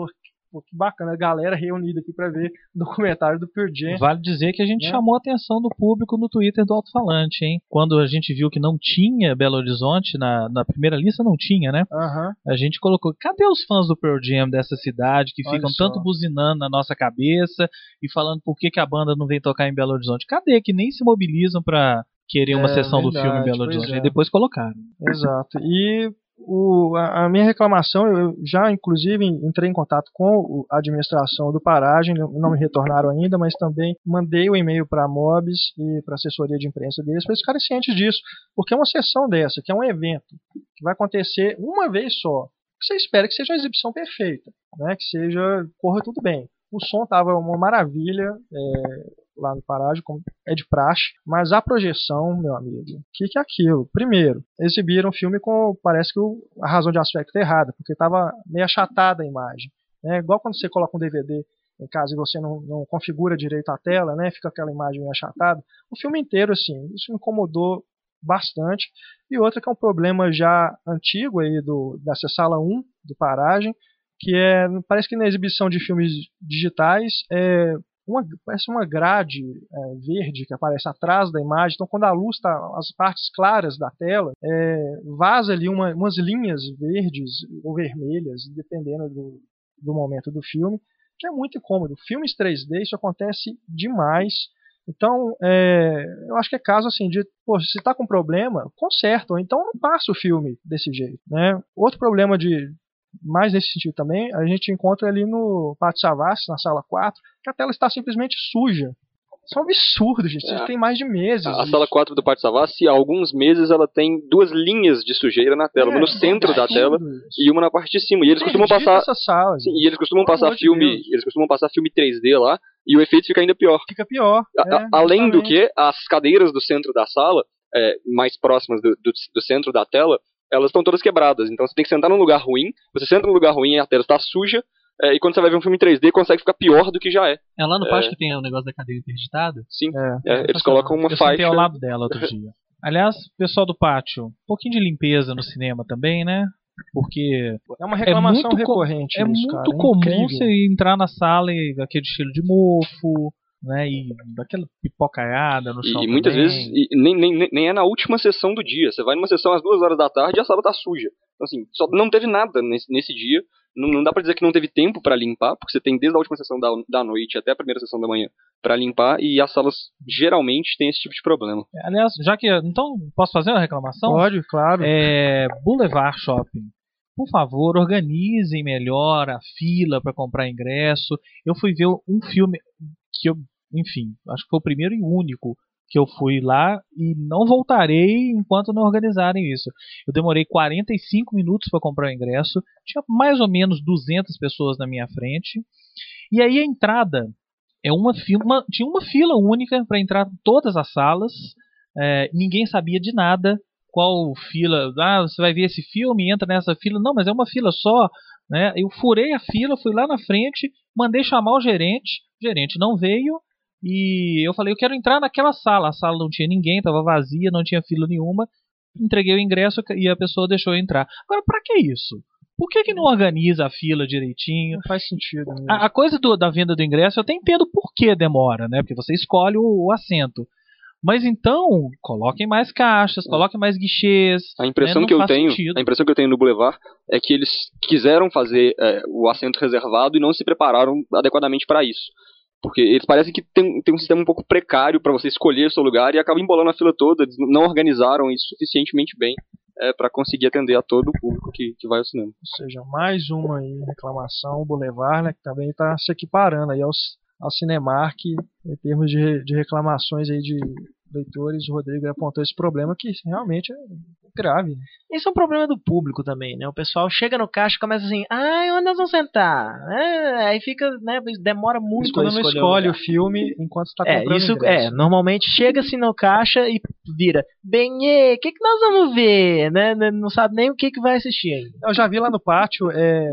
Pô, que bacana, a galera reunida aqui para ver o documentário do Pearl Jam. Vale dizer que a gente né? chamou a atenção do público no Twitter do Alto-Falante, hein? Quando a gente viu que não tinha Belo Horizonte, na, na primeira lista não tinha, né? Uhum. A gente colocou, cadê os fãs do Pearl Jam dessa cidade que ficam tanto buzinando na nossa cabeça e falando por que, que a banda não vem tocar em Belo Horizonte? Cadê? Que nem se mobilizam para querer uma é, sessão verdade, do filme em Belo Horizonte. É. E depois colocaram. Exato. E o, a, a, minha reclamação, eu já inclusive entrei em contato com a administração do Paragem, não me retornaram ainda, mas também mandei o um e-mail para a Mobs e para a assessoria de imprensa deles para eles ficarem cientes disso, porque é uma sessão dessa, que é um evento, que vai acontecer uma vez só. Você espera que seja uma exibição perfeita, né? que seja corra tudo bem. O som estava uma maravilha, é, lá no Parágio, como é de praxe, mas a projeção, meu amigo, o que, que é aquilo? Primeiro, exibiram o filme com, parece que a razão de aspecto é errada, porque estava meio achatada a imagem. É igual quando você coloca um DVD em casa e você não, não configura direito a tela, né, fica aquela imagem achatada. O filme inteiro, assim, isso incomodou bastante. E outra que é um problema já antigo aí do, dessa sala 1 do Paragem, que é, parece que na exibição de filmes digitais é, uma, parece uma grade é, verde que aparece atrás da imagem. Então, quando a luz está as partes claras da tela, é, vaza ali uma, umas linhas verdes ou vermelhas, dependendo do, do momento do filme, que é muito incômodo. Filmes 3D, isso acontece demais. Então, é, eu acho que é caso assim de, pô, se está com problema, conserta, ou então não passa o filme desse jeito, né? Outro problema de, mais nesse sentido também, a gente encontra ali no Pátio Savassi, na sala 4, que a tela está simplesmente suja. Isso é um absurdo, gente. Isso é. tem mais de meses. A, a sala 4 do Pátio Savassi, há alguns meses, ela tem duas linhas de sujeira na tela. É, uma no centro da tela e uma na parte de cima. E eles costumam passar. Sala, sim, e eles costumam passar filme. Eles costumam passar filme 3D lá. E o efeito fica ainda pior. Fica pior. A, é, além do que, as cadeiras do centro da sala, é, mais próximas do, do, do centro da tela, elas estão todas quebradas. Então você tem que sentar num lugar ruim, você senta num lugar ruim e a tela está suja, é, e quando você vai ver um filme em 3D, consegue ficar pior do que já é. É lá no é... que tem o negócio da cadeira interditada? Sim, é. é eles colocam uma eu faixa. Eu ao lado dela outro dia. (laughs) Aliás, pessoal do pátio, um pouquinho de limpeza no cinema também, né? Porque é uma reclamação é muito recorrente. É isso, muito cara. É comum incrível. você entrar na sala e aquele estilo de mofo, né? E daquela pipocaiada no chão. E muitas também. vezes e nem, nem, nem é na última sessão do dia. Você vai numa sessão às duas horas da tarde e a sala tá suja. Então, assim, só não teve nada nesse, nesse dia. Não, não dá para dizer que não teve tempo para limpar, porque você tem desde a última sessão da, da noite até a primeira sessão da manhã para limpar e as salas geralmente têm esse tipo de problema. Aliás, já que então posso fazer uma reclamação? Pode, claro. É, Boulevard Shopping por favor, organizem melhor a fila para comprar ingresso. Eu fui ver um filme que eu enfim, acho que foi o primeiro e único que eu fui lá e não voltarei enquanto não organizarem isso. Eu demorei 45 minutos para comprar o ingresso, tinha mais ou menos 200 pessoas na minha frente. E aí a entrada é uma fila, tinha uma fila única para entrar em todas as salas. É, ninguém sabia de nada. Qual fila? Ah, você vai ver esse filme, entra nessa fila. Não, mas é uma fila só. Né? Eu furei a fila, fui lá na frente, mandei chamar o gerente. O gerente não veio. E eu falei, eu quero entrar naquela sala. A sala não tinha ninguém, estava vazia, não tinha fila nenhuma. Entreguei o ingresso e a pessoa deixou eu entrar. Agora, para que isso? Por que, que não organiza a fila direitinho? Não faz sentido. A, a, coisa do, da venda do ingresso, eu até entendo por que demora, né? Porque você escolhe o, o assento. Mas então, coloquem mais caixas, coloquem mais guichês. A impressão né? que eu tenho, sentido. a impressão que eu tenho no Boulevard é que eles quiseram fazer é, o assento reservado e não se prepararam adequadamente para isso. Porque eles parecem que tem, tem um sistema um pouco precário para você escolher seu lugar e acaba embolando a fila toda. Eles não organizaram isso suficientemente bem é, para conseguir atender a todo o público que, que vai ao cinema. Ou seja, mais uma aí, reclamação, o Boulevard, né, que também está se equiparando aí aos, ao Cinemark em termos de, de reclamações aí de leitores, o Rodrigo apontou esse problema que realmente é grave. Isso é um problema do público também, né? O pessoal chega no caixa e começa assim, ah, onde nós vamos sentar? É, aí fica, né, demora muito quando não escolhe o, filme enquanto está comprando é, isso, É, normalmente chega-se no caixa e vira, bem, o que, que nós vamos ver? Né? Não sabe nem o que, que vai assistir ainda. Eu já vi lá no pátio, é,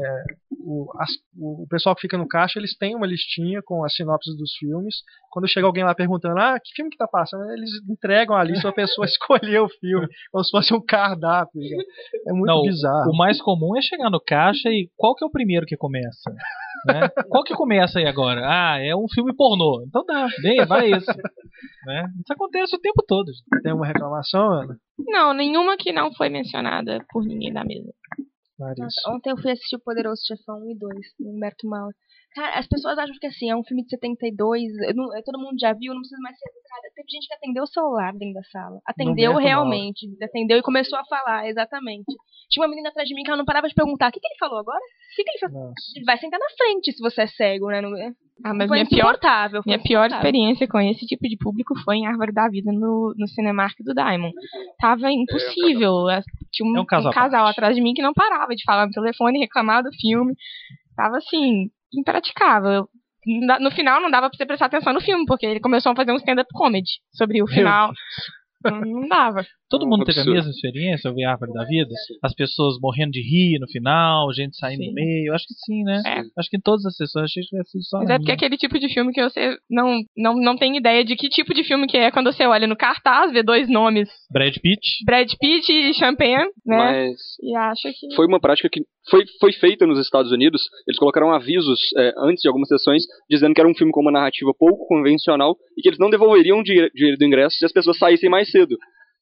o, as, o, pessoal que fica no caixa, eles têm uma listinha com as sinopses dos filmes. Quando chega alguém lá perguntando, ah, que filme que tá passando? Eles entregam a lista pra pessoa (laughs) escolher o filme, como se fosse um cardápio. É muito Não, bizarro. O mais comum é chegar no caixa e qual que é o primeiro que começa? Né? (laughs) Qual que começa aí agora? Ah, é um filme pornô. Então dá, vem, vai esse. né? Isso acontece o tempo todo. Tem uma reclamação, Ana? Não, nenhuma que não foi mencionada por ninguém da mesa. Nossa, ontem eu fui assistir o Poderoso Chefão 1 e 2, Humberto Mauro. Cara, as pessoas acham que assim, é um filme de 72, não, todo mundo já viu, não precisa mais ser educada. Teve gente que atendeu o celular dentro da sala. Atendeu realmente, atendeu e começou a falar, exatamente. Tinha uma menina atrás de mim que ela não parava de perguntar: o que, que ele falou agora? O que, que ele falou? Nossa. Vai sentar na frente se você é cego, né? Não, é? ah, mas minha pior, minha pior experiência com esse tipo de público foi em Árvore da Vida no, no Cinemark do Diamond. Tava impossível. É, Tinha um, é um casal, um casal atrás de mim que não parava de falar no telefone, reclamar do filme. Tava assim, impraticável. No final não dava pra você prestar atenção no filme, porque ele começou a fazer um stand-up comedy sobre o final. Não dava. Todo mundo teve a mesma experiência, ouvir a árvore da vida? As pessoas morrendo de rir no final, gente saindo sim. no meio. Acho que sim, né? É. Acho que em todas as sessões achei que sido só. Mas é porque é aquele tipo de filme que você não, não, não tem ideia de que tipo de filme que é quando você olha no cartaz, vê dois nomes. Brad Pitt. Brad Pitt e Champagne, né? Mas. E acha que. Foi uma prática que foi, foi feita nos Estados Unidos. Eles colocaram avisos é, antes de algumas sessões dizendo que era um filme com uma narrativa pouco convencional e que eles não devolveriam dinheiro do ingresso se as pessoas saíssem mais cedo.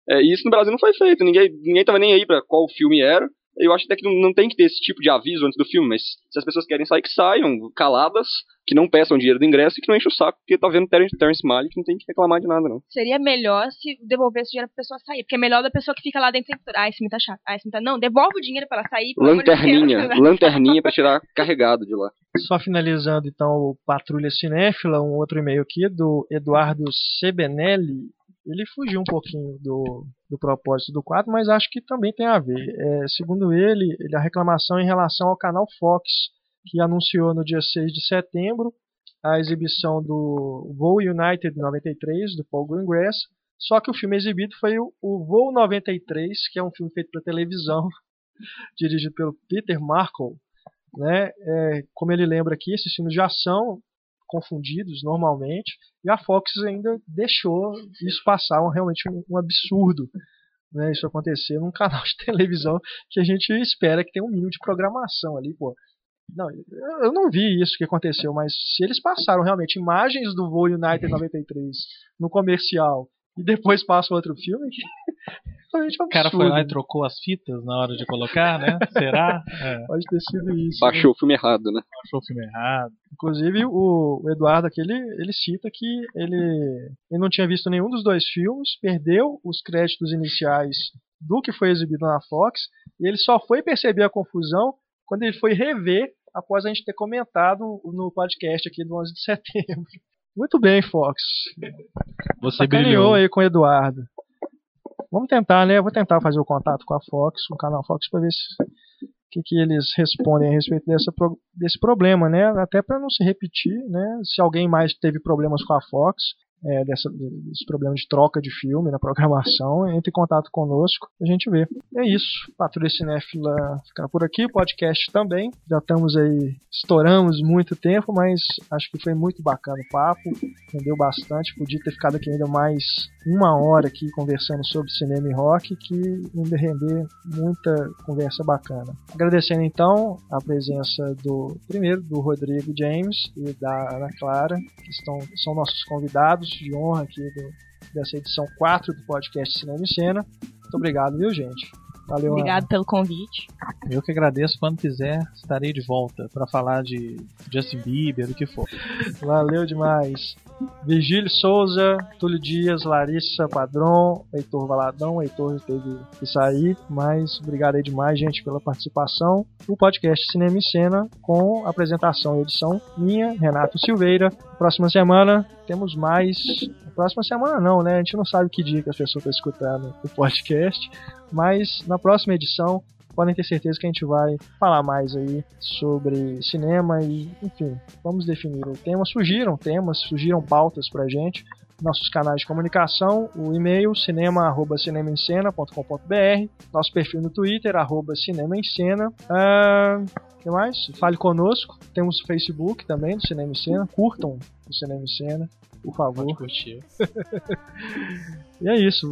É, e isso no Brasil não foi feito, ninguém, ninguém tava nem aí para qual filme era. Eu acho até que não, não tem que ter esse tipo de aviso antes do filme, mas se as pessoas querem sair, que saiam, caladas, que não peçam dinheiro do ingresso e que não enchem o saco, porque tá vendo Terence, Terence Malick que não tem que reclamar de nada, não. Seria melhor se devolvesse o dinheiro pra pessoa sair, porque é melhor da pessoa que fica lá dentro sempre. Ah, esse me tá chato. Ah, esse me tá. Não, devolve o dinheiro pra ela sair. Lanterninha, de (laughs) lanterninha pra tirar carregado de lá. Só finalizando então o Patrulha Cinéfila, um outro e-mail aqui do Eduardo Sebenelli ele fugiu um pouquinho do, do propósito do quadro, mas acho que também tem a ver. É, segundo ele, ele, a reclamação em relação ao canal Fox, que anunciou no dia 6 de setembro a exibição do Voo United 93, do Paul Greengrass, só que o filme exibido foi o, o Voo 93, que é um filme feito para televisão, (laughs) dirigido pelo Peter Markle. Né? É, como ele lembra aqui, esses filmes de ação confundidos normalmente, e a Fox ainda deixou isso passar, um, realmente um, um absurdo né, isso acontecer num (laughs) canal de televisão que a gente espera que tenha um mínimo de programação ali, pô. Não, eu não vi isso que aconteceu, mas se eles passaram realmente imagens do voo United 93 no comercial e depois passam outro filme, (laughs) o cara foi lá e trocou as fitas na hora de colocar, né? Será? É. Pode ter sido isso. Baixou né? o filme errado, né? Baixou o filme errado. Inclusive, o, o Eduardo aqui, ele, ele cita que ele, ele não tinha visto nenhum dos dois filmes, perdeu os créditos iniciais do que foi exibido na Fox, e ele só foi perceber a confusão quando ele foi rever após a gente ter comentado no podcast aqui do 11 de setembro. Muito bem, Fox. Você brilhou aí com o Eduardo. Vamos tentar, né? Eu vou tentar fazer o contato com a Fox, com o canal Fox, para ver se que, que eles respondem a respeito dessa, desse problema, né? Até para não se repetir, né? Se alguém mais teve problemas com a Fox, é, dessa, desse problema de troca de filme na programação, (laughs) entre em contato conosco, a gente vê. É isso. Patrulha Cinéfila ficar por aqui, podcast também. Já estamos aí, estouramos muito tempo, mas acho que foi muito bacana o papo, rendeu bastante. Podia ter ficado aqui ainda mais uma hora aqui conversando sobre cinema e rock, que ainda render muita conversa bacana. Agradecendo então a presença do primeiro do Rodrigo James e da Ana Clara, que estão, são nossos convidados de honra aqui do, dessa edição 4 do podcast Cinema e Cena. Muito obrigado, viu, gente? Valeu. Obrigado Ana. pelo convite. Eu que agradeço. Quando quiser, estarei de volta para falar de Justin Bieber, o que for. (laughs) Valeu demais. Virgílio Souza, Túlio Dias, Larissa Padrão, Heitor Valadão. Heitor teve que sair, mas obrigado aí demais, gente, pela participação. O podcast Cinema e Cena, com apresentação e edição minha, Renato Silveira. Próxima semana temos mais. Próxima semana não, né? A gente não sabe que dia que as pessoas estão escutando o podcast, mas na próxima edição podem ter certeza que a gente vai falar mais aí sobre cinema e, enfim, vamos definir o tema. Surgiram temas, surgiram pautas pra gente. Nossos canais de comunicação, o e-mail cinema@cinemaencena.com.br, nosso perfil no Twitter arroba cinema em cena. Uh, que mais? Fale conosco. Temos o Facebook também do Cinema em Cena. Curtam o Cinema em Cena por favor. Pode curtir. (laughs) E é isso.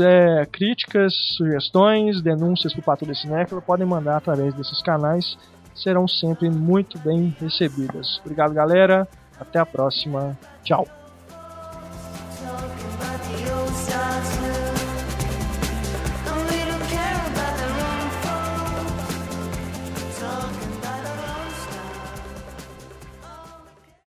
é, críticas, sugestões, denúncias para o Patrulha Cinéfila podem mandar através desses canais. Serão sempre muito bem recebidas. Obrigado, galera. Até a próxima. Tchau.